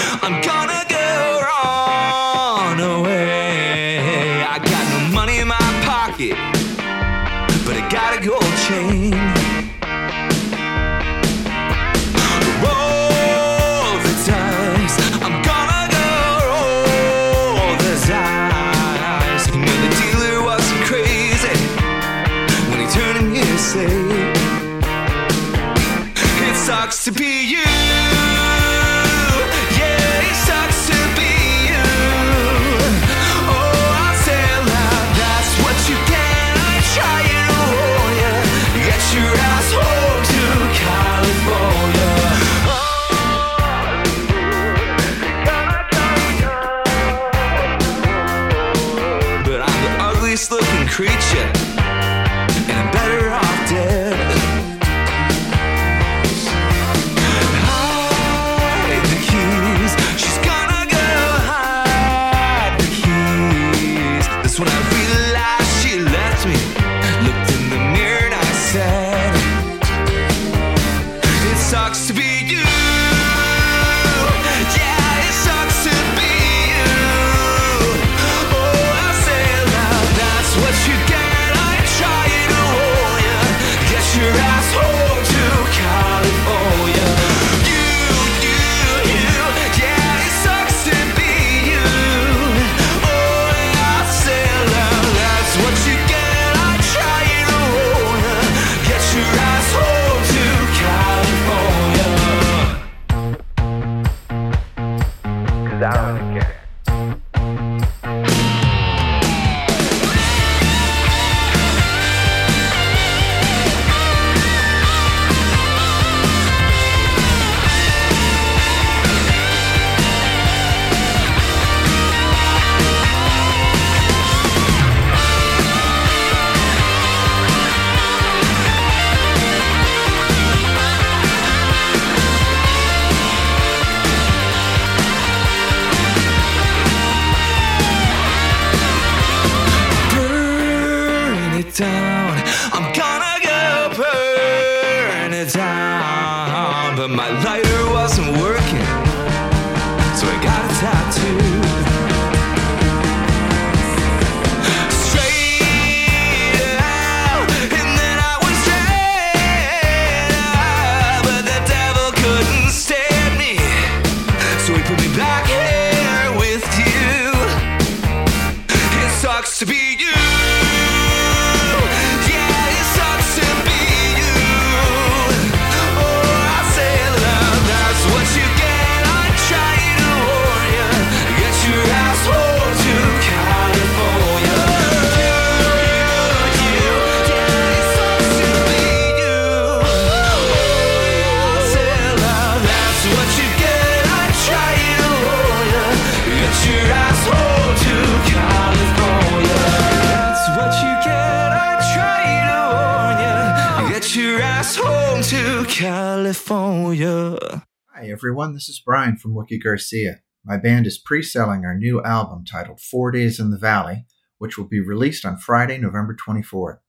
creature, this is Brian from Wookie Garcia. My band is pre selling our new album titled Four Days in the Valley, which will be released on Friday, November 24th.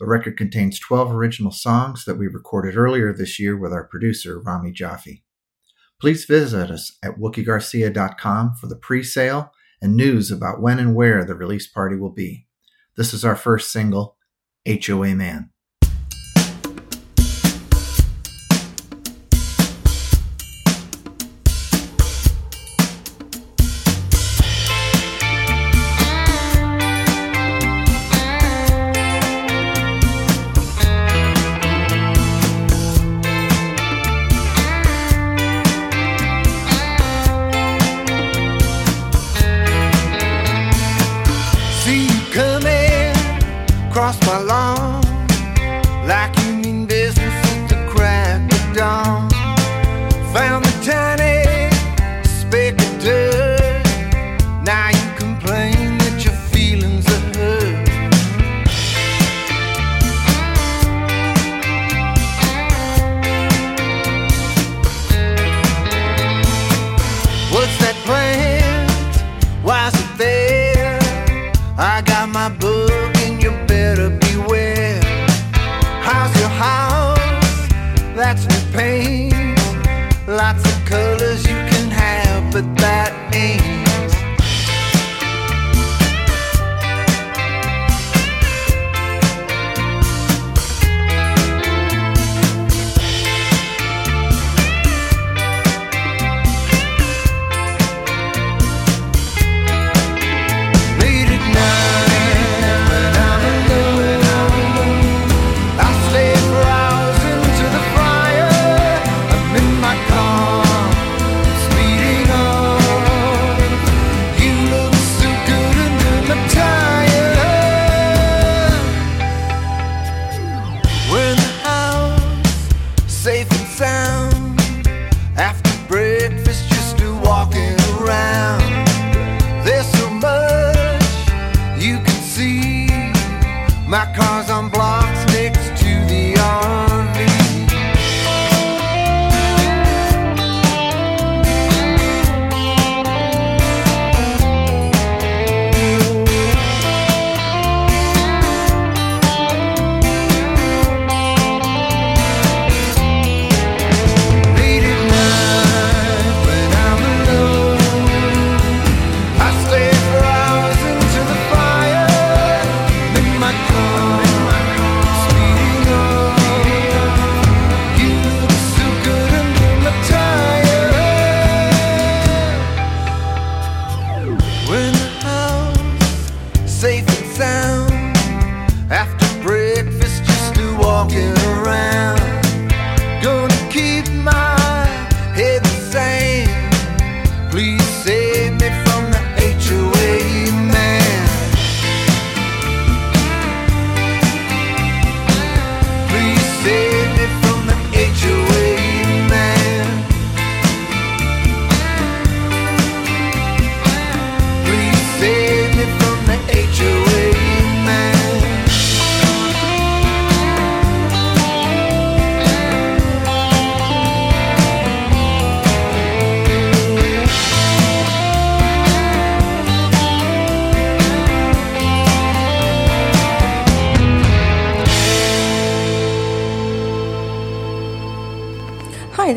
The record contains 12 original songs that we recorded earlier this year with our producer, Rami Jaffee. Please visit us at wookiegarcia.com for the pre sale and news about when and where the release party will be. This is our first single, HOA Man.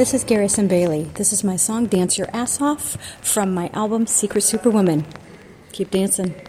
this is Garrison Bailey. This is my song Dance Your Ass Off from my album Secret Superwoman. Keep dancing.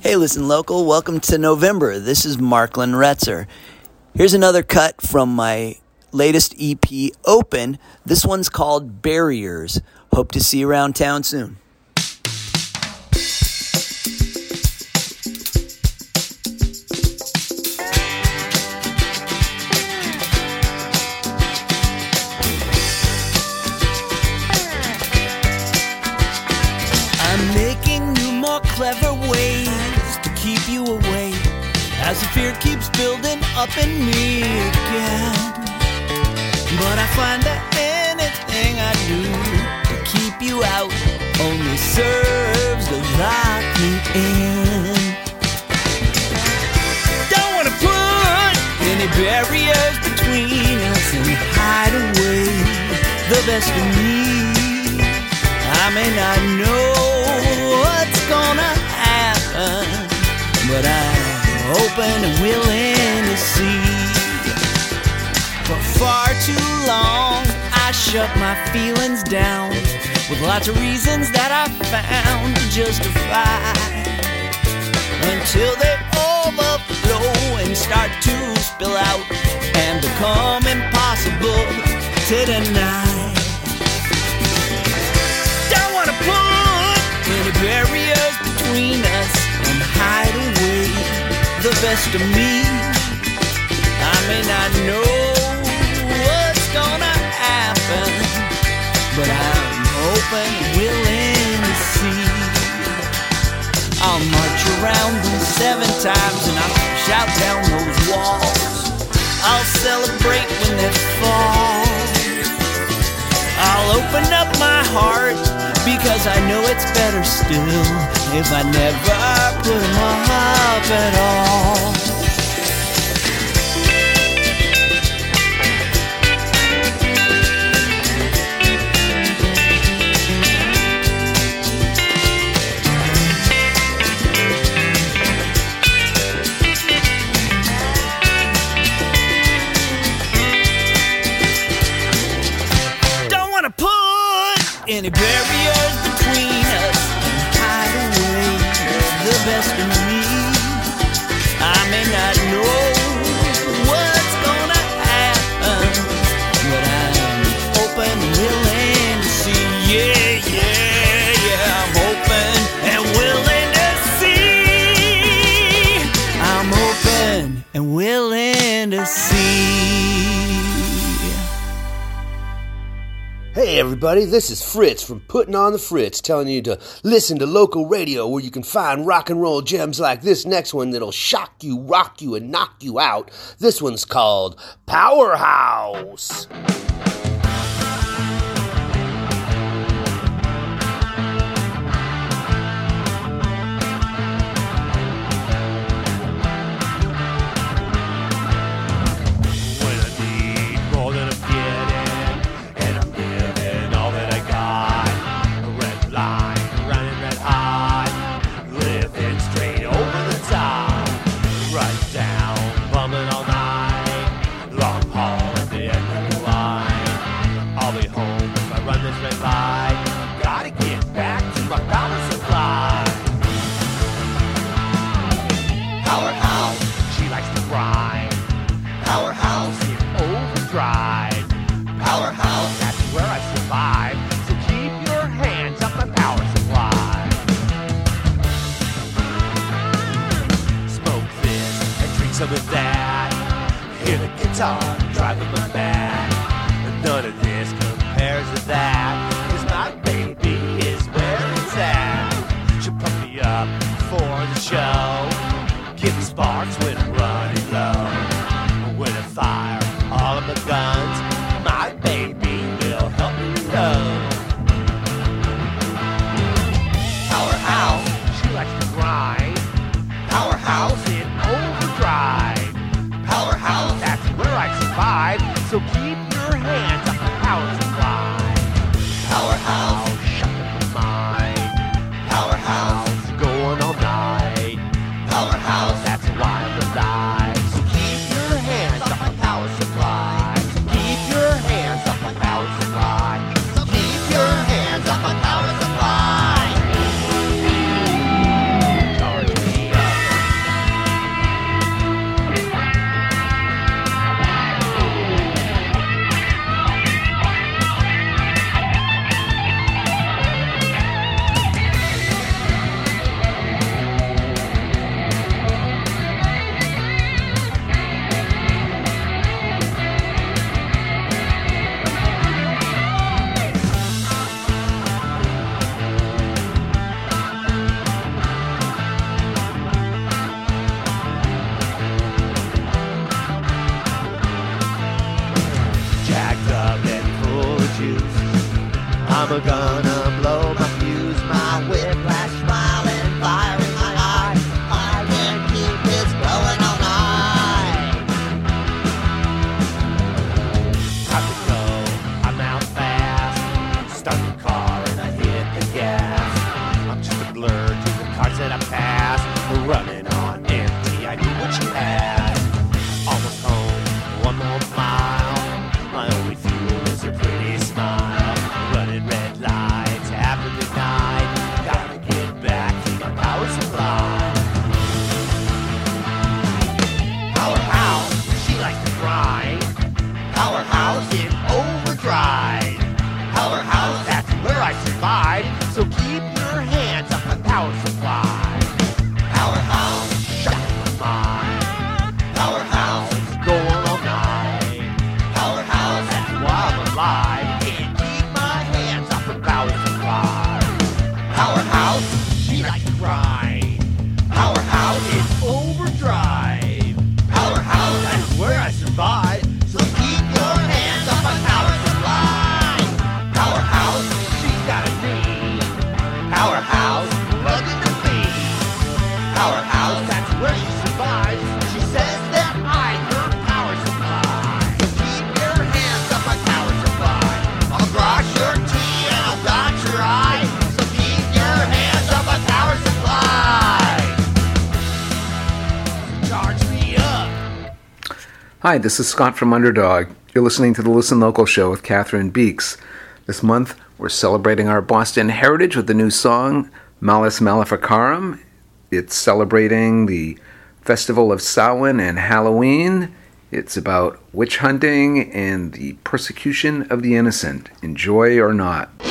Hey, listen, local. Welcome to November. This is Marklin Retzer. Here's another cut from my latest EP, Open. This one's called Barriers. Hope to see you around town soon. As the fear keeps building up in me again. But I find that anything I do to keep you out only serves to lock me in. Don't wanna put any barriers between us and hide away the best of me. I may not know what's gonna happen, but I'm open and willing to see. For far too long, I shut my feelings down with lots of reasons that I found to justify until they overflow and start to spill out and become impossible to deny. Best of me. I may not know what's gonna happen, but I'm and willing to see. I'll march around them seven times and I'll shout down those walls. I'll celebrate when they fall. I'll open up my heart because I know it's better still if I never put put 'em up at all. Any barriers between us and hide away the best in me. I may not know what's gonna happen, but I'm open, willing to see. Yeah, yeah, yeah. I'm open and willing to see. I'm open and willing to see. Hey everybody, this is Fritz from Putting on the Fritz telling you to listen to local radio where you can find rock and roll gems like this next one that'll shock you, rock you, and knock you out. This one's called Powerhouse. Hear Copacabana. Hi, this is Scott from Underdog. You're listening to the Listen Local Show with Cathryn Beeks. This month, we're celebrating our Boston heritage with the new song, Malleus Maleficarum. It's celebrating the Festival of Samhain and Halloween. It's about witch hunting and the persecution of the innocent, enjoy or not.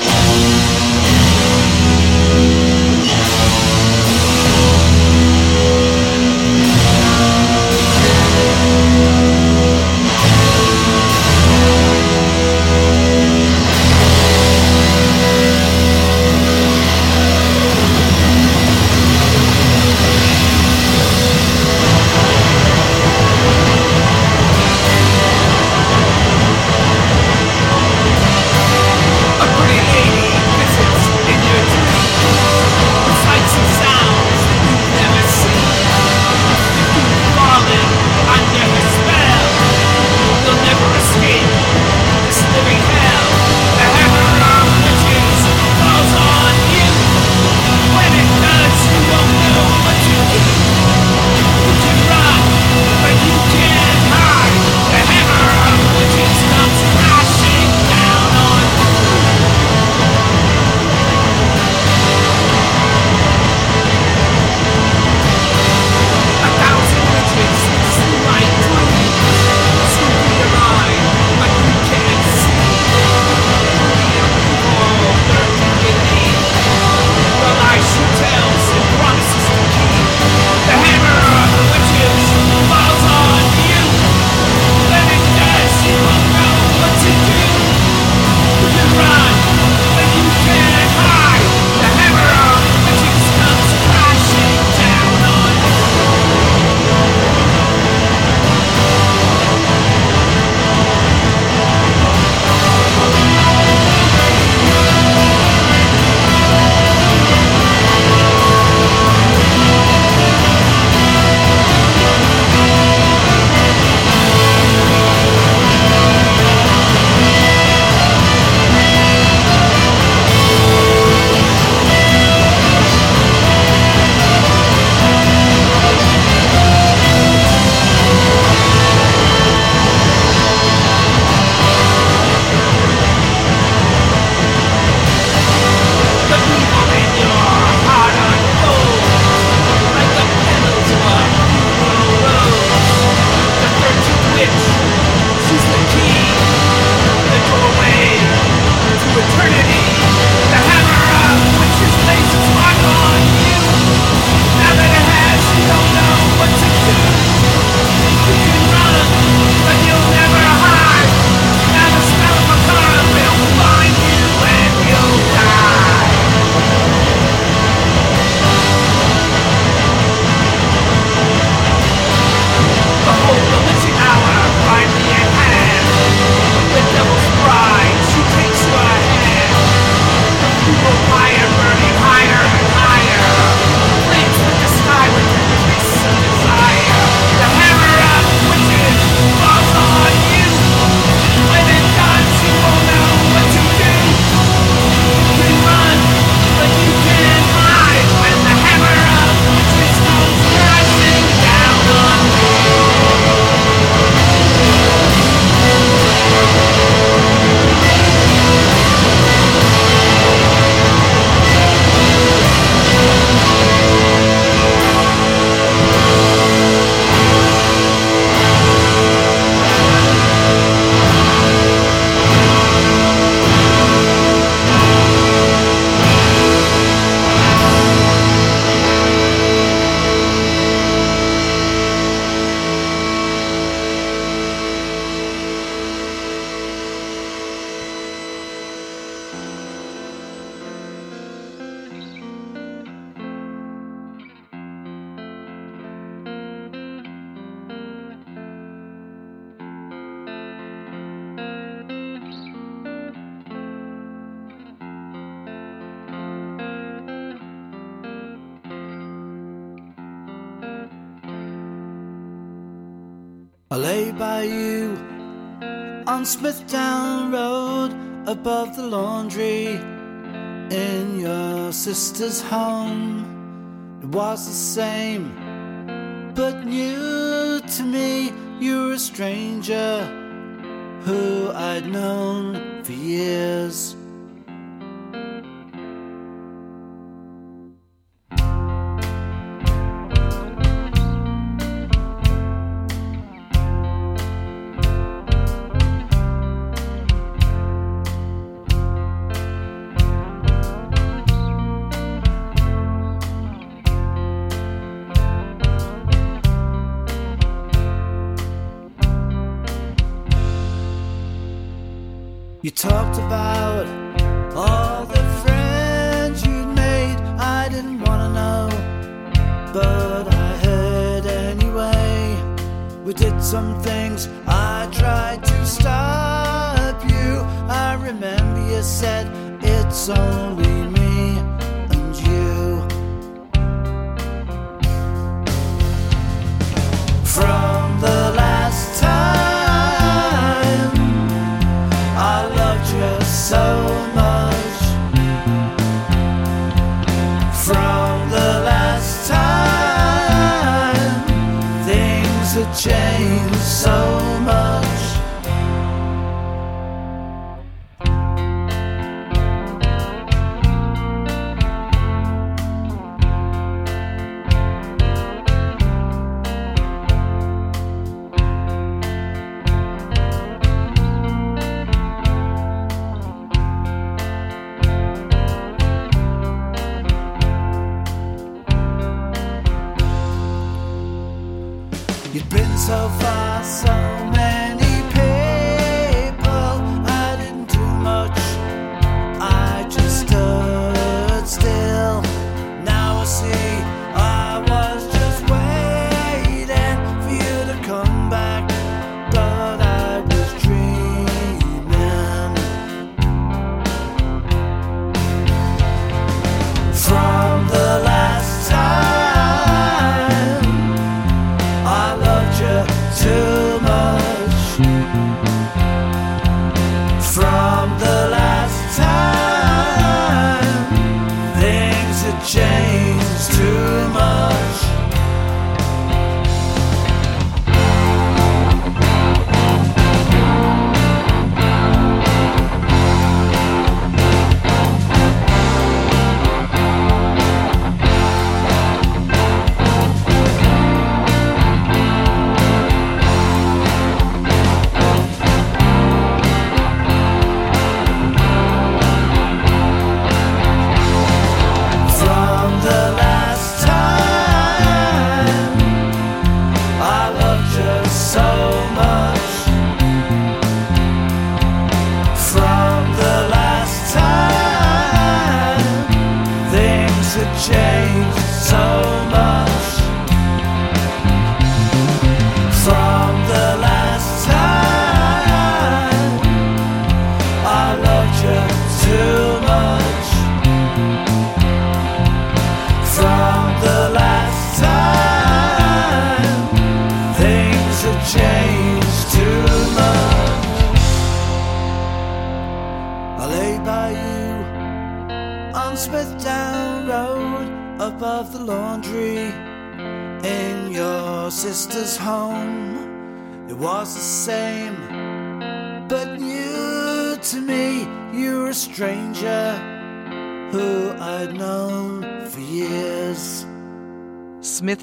Changed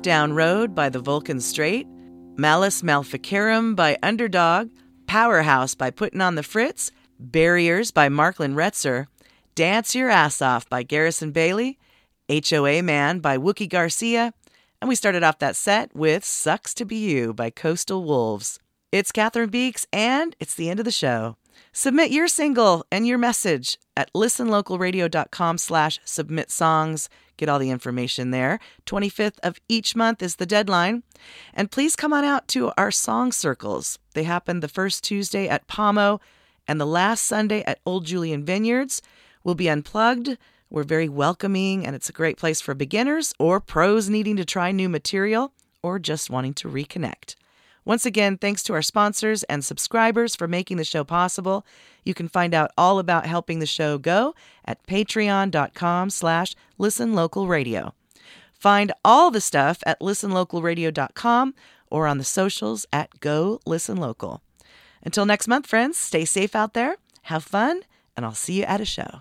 Smithdown Road by the Vulcan Strait, Malleus Maleficarum by Underdog, Powerhouse by Putting on the Fritz, Barriers by Marklin Retzer, Dance Your Ass Off by Garrison Bailey, HOA Man by Wookie Garcia, and we started off that set with Sucks to Be You by Coastal Wolves. It's Cathryn Beeks, and it's the end of the show. Submit your single and your message at listenlocalradio.com slash submit songs. Get all the information there. 25th of each month is the deadline. And please come on out to our song circles. They happen the first Tuesday at Pamo and the last Sunday at Old Julian Vineyards. We'll be unplugged. We're very welcoming, and it's a great place for beginners or pros needing to try new material or just wanting to reconnect. Once again, thanks to our sponsors and subscribers for making the show possible. You can find out all about helping the show go at patreon.com slash listenlocalradio. Find all the stuff at listenlocalradio.com or on the socials at Go Listen Local. Until next month, friends, stay safe out there, have fun, and I'll see you at a show.